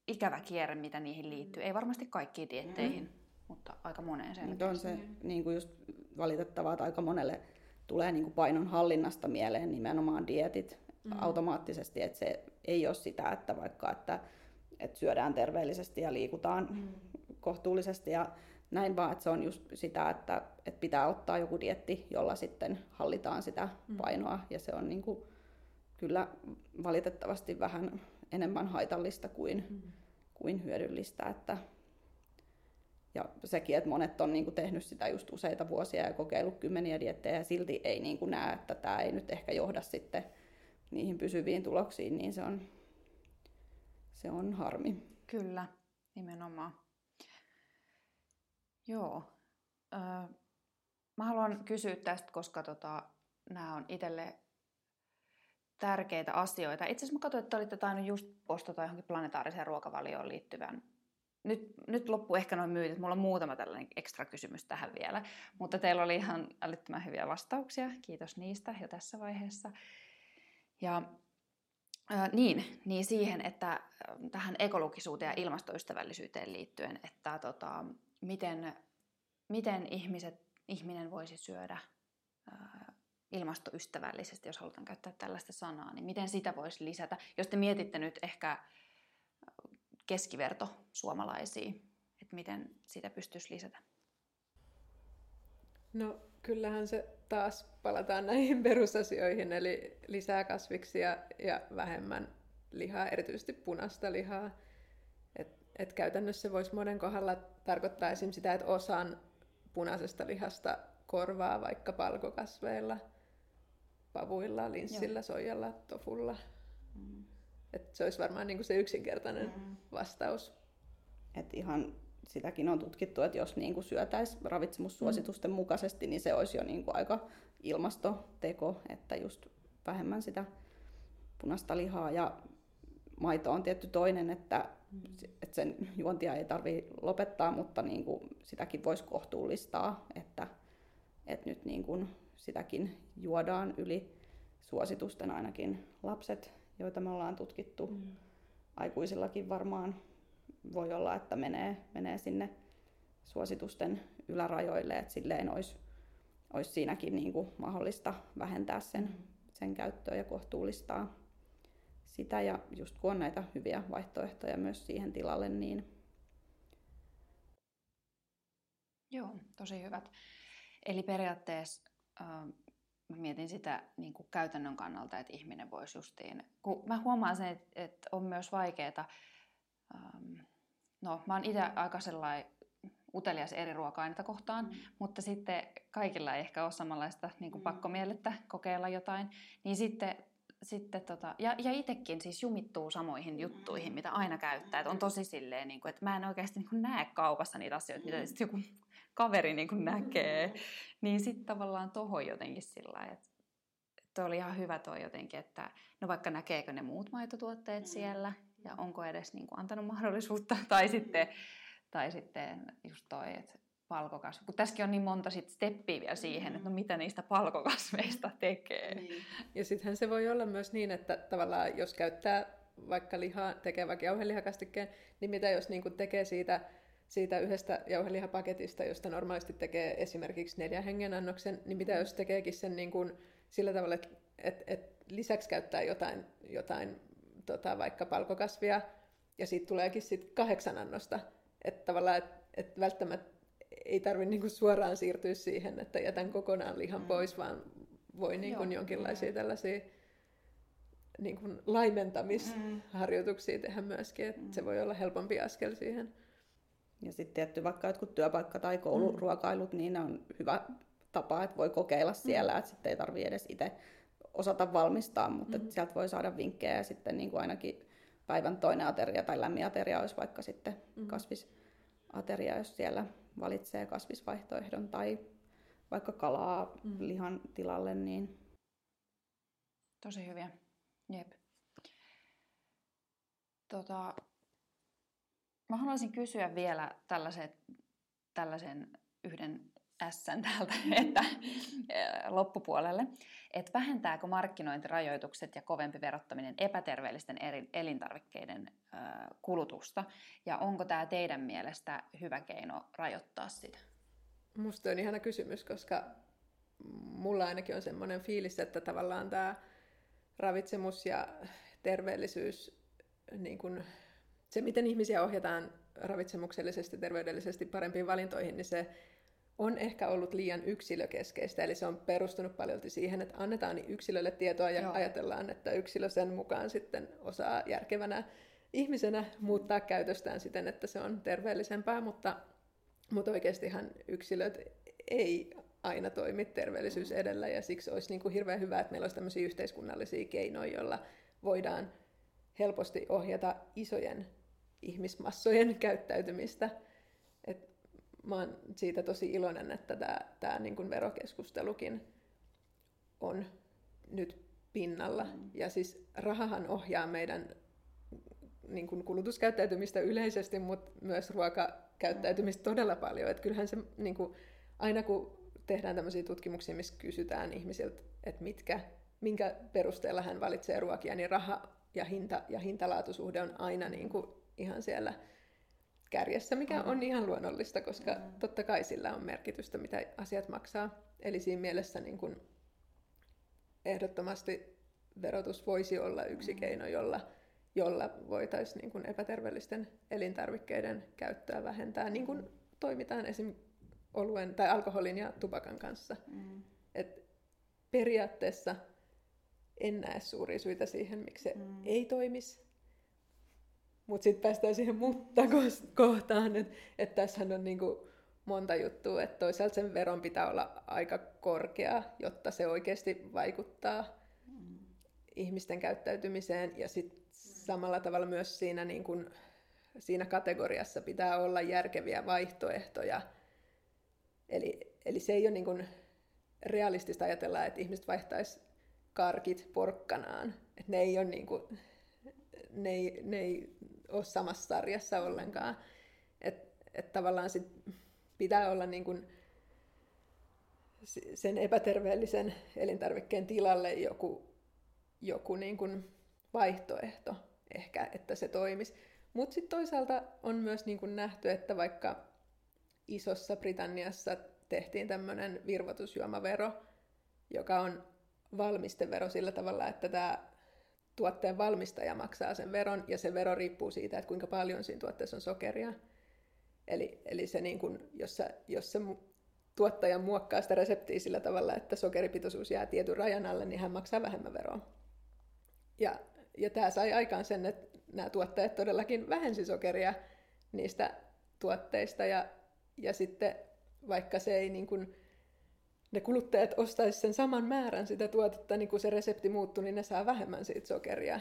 ikävä kierre, mitä niihin liittyy. Ei varmasti kaikkiin dietteihin, mm. Mutta aika moneen selkeästi. on se niin kuin just valitettavaa, että aika monelle tulee niin kuin painon hallinnasta mieleen nimenomaan dietit mm. automaattisesti, että se ei ole sitä, että vaikka että, että syödään terveellisesti ja liikutaan mm. kohtuullisesti ja näin, vaan että se on just sitä, että, että pitää ottaa joku dietti, jolla sitten hallitaan sitä mm. painoa ja se on niin kuin, kyllä valitettavasti vähän enemmän haitallista kuin, mm. kuin hyödyllistä. Että, ja sekin, että monet on niin kuin tehnyt sitä just useita vuosia ja kokeillut kymmeniä diettejä ja silti ei niin kuin näe, että tämä ei nyt ehkä johda sitten niihin pysyviin tuloksiin, niin se on, se on harmi. Kyllä, nimenomaan. Joo. Öö, mä haluan kysyä tästä, koska tota, nämä on itselle tärkeitä asioita. Itse asiassa mä katsoin, että olitte tainnut just postata johonkin planetaariseen ruokavalioon liittyvän. Nyt, nyt loppu ehkä noin myytit. Mulla on muutama tällainen ekstra kysymys tähän vielä. Mutta teillä oli ihan älyttömän hyviä vastauksia. Kiitos niistä jo tässä vaiheessa. Ja äh, niin, niin siihen, että tähän ekologisuuteen ja ilmastoystävällisyyteen liittyen, että tota, miten, miten ihmiset, ihminen voisi syödä äh, ilmastoystävällisesti, jos halutaan käyttää tällaista sanaa, niin miten sitä voisi lisätä? Jos te mietitte nyt ehkä keskiverto suomalaisia, että miten sitä pystyisi lisätä? No kyllähän se taas palataan näihin perusasioihin, eli lisää kasviksia ja vähemmän lihaa, erityisesti punaista lihaa. Et, et käytännössä voisi monen kohdalla tarkoittaa esim. sitä, että osan punaisesta lihasta korvaa vaikka palkokasveilla – pavuilla, linssillä, Joo. soijalla, tofulla. Mm. Et se olisi varmaan niin kuin se yksinkertainen mm. vastaus. Et ihan sitäkin on tutkittu, että jos niin syötäisiin ravitsemussuositusten mm. mukaisesti, niin se olisi jo niin kuin aika ilmastoteko, että just vähemmän sitä punaista lihaa. Ja maito on tietty toinen, että, mm. että sen juontia ei tarvitse lopettaa, mutta niin kuin sitäkin voisi kohtuullistaa, että, että nyt niin kuin sitäkin juodaan yli suositusten ainakin lapset, joita me ollaan tutkittu. Mm. Aikuisillakin varmaan voi olla, että menee, menee sinne suositusten ylärajoille, että silleen olisi, olisi siinäkin niin kuin mahdollista vähentää sen, mm. sen käyttöä ja kohtuullistaa sitä. Ja just kun on näitä hyviä vaihtoehtoja myös siihen tilalle, niin... Joo, tosi hyvät. Eli periaatteessa mä mietin sitä niin kuin käytännön kannalta, että ihminen voisi justiin, kun mä huomaan sen, että, että on myös vaikeaa, ähm, no mä oon itse aika sellainen utelias eri ruoka-aineita kohtaan, mm. mutta sitten kaikilla ei ehkä ole samanlaista niin kuin mm. pakkomielettä kokeilla jotain, niin sitten sitten tota, ja, ja itsekin siis jumittuu samoihin juttuihin, mitä aina käyttää. Et on tosi silleen, niin kuin, että mä en oikeasti niin kuin näe kaupassa niitä asioita, mitä sitten joku kaveri niin kuin näkee. Niin sitten tavallaan tohon jotenkin sillä että toi oli ihan hyvä toi jotenkin, että no vaikka näkeekö ne muut maitotuotteet mm. siellä ja onko edes niin kuin antanut mahdollisuutta tai sitten, tai sitten just toi, että palkokasvi. Kun tässäkin on niin monta sit steppiä vielä siihen, että no mitä niistä palkokasveista tekee. Niin. Ja sittenhän se voi olla myös niin, että tavallaan jos käyttää vaikka lihaa, tekee vaikka jauhelihakastikkeen, niin mitä jos niin tekee siitä siitä yhdestä jauhelihapaketista, josta normaalisti tekee esimerkiksi neljän hengen annoksen, niin mitä jos tekeekin sen niin kuin sillä tavalla, että et, et lisäksi käyttää jotain, jotain tota, vaikka palkokasvia, ja siitä tuleekin sitten kahdeksan annosta. Että tavallaan, että et välttämättä ei tarvitse niinku suoraan siirtyä siihen, että jätän kokonaan lihan mm. pois, vaan voi niinku Joo, jonkinlaisia mm. tällaisia niin kuin laimentamisharjoituksia tehdä myöskin, että mm. se voi olla helpompi askel siihen. Ja sitten tietty vaikka jotkut työpaikka- tai kouluruokailut, mm. niin ne on hyvä tapa, että voi kokeilla siellä, mm. että sitten ei tarvitse edes itse osata valmistaa, mutta mm. sieltä voi saada vinkkejä ja sitten niin kuin ainakin päivän toinen ateria tai lämmin ateria olisi vaikka sitten mm. kasvisateria, jos siellä valitsee kasvisvaihtoehdon tai vaikka kalaa mm. lihan tilalle. Niin... Tosi hyviä. Jep. Tota, Mä haluaisin kysyä vielä tällaisen, tällaisen yhden ässän täältä että, loppupuolelle, että vähentääkö markkinointirajoitukset ja kovempi verottaminen epäterveellisten eri elintarvikkeiden kulutusta, ja onko tämä teidän mielestä hyvä keino rajoittaa sitä? Musta on ihana kysymys, koska mulla ainakin on semmoinen fiilis, että tavallaan tämä ravitsemus ja terveellisyys, niin kun, se miten ihmisiä ohjataan ravitsemuksellisesti, terveydellisesti parempiin valintoihin, niin se on ehkä ollut liian yksilökeskeistä, eli se on perustunut paljon siihen, että annetaan yksilölle tietoa ja Joo. ajatellaan, että yksilö sen mukaan sitten osaa järkevänä ihmisenä muuttaa käytöstään siten, että se on terveellisempää, mutta, mutta oikeastihan yksilöt ei aina toimi terveellisyys edellä, ja siksi olisi niin kuin hirveän hyvä, että meillä olisi tämmöisiä yhteiskunnallisia keinoja, joilla voidaan helposti ohjata isojen ihmismassojen käyttäytymistä. Et mä oon siitä tosi iloinen, että tämä, niin verokeskustelukin on nyt pinnalla. Mm. Ja siis rahahan ohjaa meidän niin kuin kulutuskäyttäytymistä yleisesti, mutta myös ruokakäyttäytymistä todella paljon. Et kyllähän se, niin kuin, aina kun tehdään tämmöisiä tutkimuksia, missä kysytään ihmisiltä, että mitkä, minkä perusteella hän valitsee ruokia, niin raha ja hinta ja hintalaatusuhde on aina niin kuin ihan siellä kärjessä, mikä on ihan luonnollista, koska mm. totta kai sillä on merkitystä, mitä asiat maksaa. Eli siinä mielessä niin kuin ehdottomasti verotus voisi olla yksi mm. keino, jolla, jolla voitaisiin niin kuin epäterveellisten elintarvikkeiden käyttöä vähentää, niin kuin toimitaan esim. oluen tai alkoholin ja tupakan kanssa. Mm. Et periaatteessa en näe suuria syitä siihen, miksi se mm. ei toimisi. Mutta sitten päästään siihen mutta-kohtaan, että et tässähän on niinku monta juttua, että toisaalta sen veron pitää olla aika korkea, jotta se oikeasti vaikuttaa mm. ihmisten käyttäytymiseen, ja sitten samalla tavalla myös siinä, niinku, siinä kategoriassa pitää olla järkeviä vaihtoehtoja. Eli, eli se ei ole niinku realistista ajatella, että ihmiset vaihtaisi karkit porkkanaan. Et ne ei ole niinku, ne ei, ne ei samassa sarjassa ollenkaan. Että et tavallaan sit pitää olla niin kuin sen epäterveellisen elintarvikkeen tilalle joku, joku niin kuin vaihtoehto ehkä, että se toimisi. Mutta sitten toisaalta on myös niin kuin nähty, että vaikka isossa Britanniassa tehtiin tämmöinen virvotusjuomavero, joka on valmistevero sillä tavalla, että tämä tuotteen valmistaja maksaa sen veron, ja se vero riippuu siitä, että kuinka paljon siinä tuotteessa on sokeria. Eli, eli se niin kun, jos, sä, jos se tuottaja muokkaa sitä reseptiä sillä tavalla, että sokeripitoisuus jää tietyn rajan alle, niin hän maksaa vähemmän veroa. Ja, ja tämä sai aikaan sen, että nämä tuottajat todellakin vähensi sokeria niistä tuotteista, ja, ja sitten vaikka se ei niin kuin, ne kuluttajat ostaisi sen saman määrän sitä tuotetta, niin kun se resepti muuttuu, niin ne saa vähemmän siitä sokeria.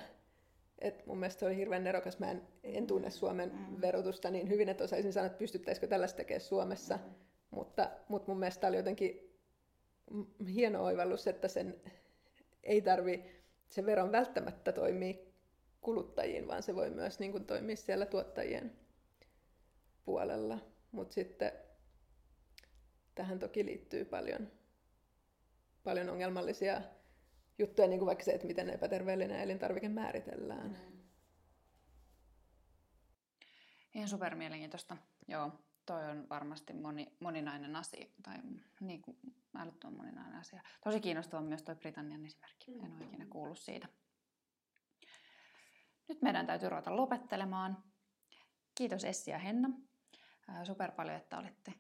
Et mun mielestä se oli hirveän nerokas. Mä en, en tunne Suomen mm. verotusta niin hyvin, että osaisin sanoa, että pystyttäisikö tällaista tekemään Suomessa. Mm. Mutta, mutta mun mielestä oli jotenkin hieno oivallus, että sen ei tarvi, se veron välttämättä toimii kuluttajiin, vaan se voi myös niin kuin, toimia siellä tuottajien puolella. Mutta sitten tähän toki liittyy paljon, paljon ongelmallisia juttuja, niin kuin vaikka se, että miten epäterveellinen elintarvike määritellään. Mm. Ihan supermielenkiintoista. Joo, toi on varmasti moni, moninainen asia, tai niin kuin älyttömän moninainen asia. Tosi kiinnostava myös tuo Britannian esimerkki. En ole ikinä kuullut siitä. Nyt meidän täytyy ruveta lopettelemaan. Kiitos Essi ja Henna. Super paljon, että olitte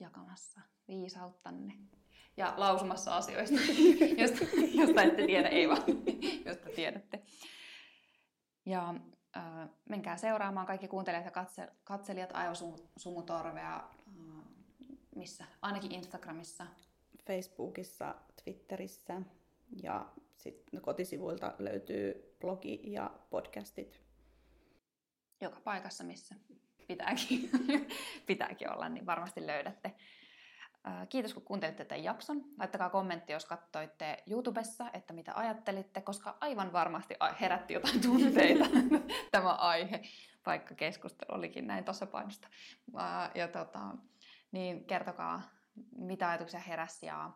jakamassa viisauttanne ja lausumassa asioista, josta, josta ette tiedä, ei vaan, josta tiedätte. Ja äh, menkää seuraamaan kaikki kuuntelijat ja katse, katselijat Aivosumutorvea, äh, missä? Ainakin Instagramissa. Facebookissa, Twitterissä ja sitten kotisivuilta löytyy blogi ja podcastit. Joka paikassa, missä pitääkin, pitääkin olla, niin varmasti löydätte. Kiitos kun kuuntelitte tämän jakson. Laittakaa kommentti, jos katsoitte YouTubessa, että mitä ajattelitte, koska aivan varmasti herätti jotain tunteita tämä aihe, vaikka keskustelu olikin näin tasapainosta. Ja tota, niin kertokaa mitä ajatuksia heräsi ja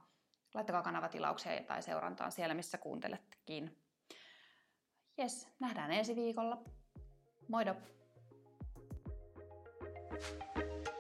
laittakaa kanavatilauksia tai seurantaa siellä, missä kuuntelettekin. Jes, nähdään ensi viikolla. Moido! thank you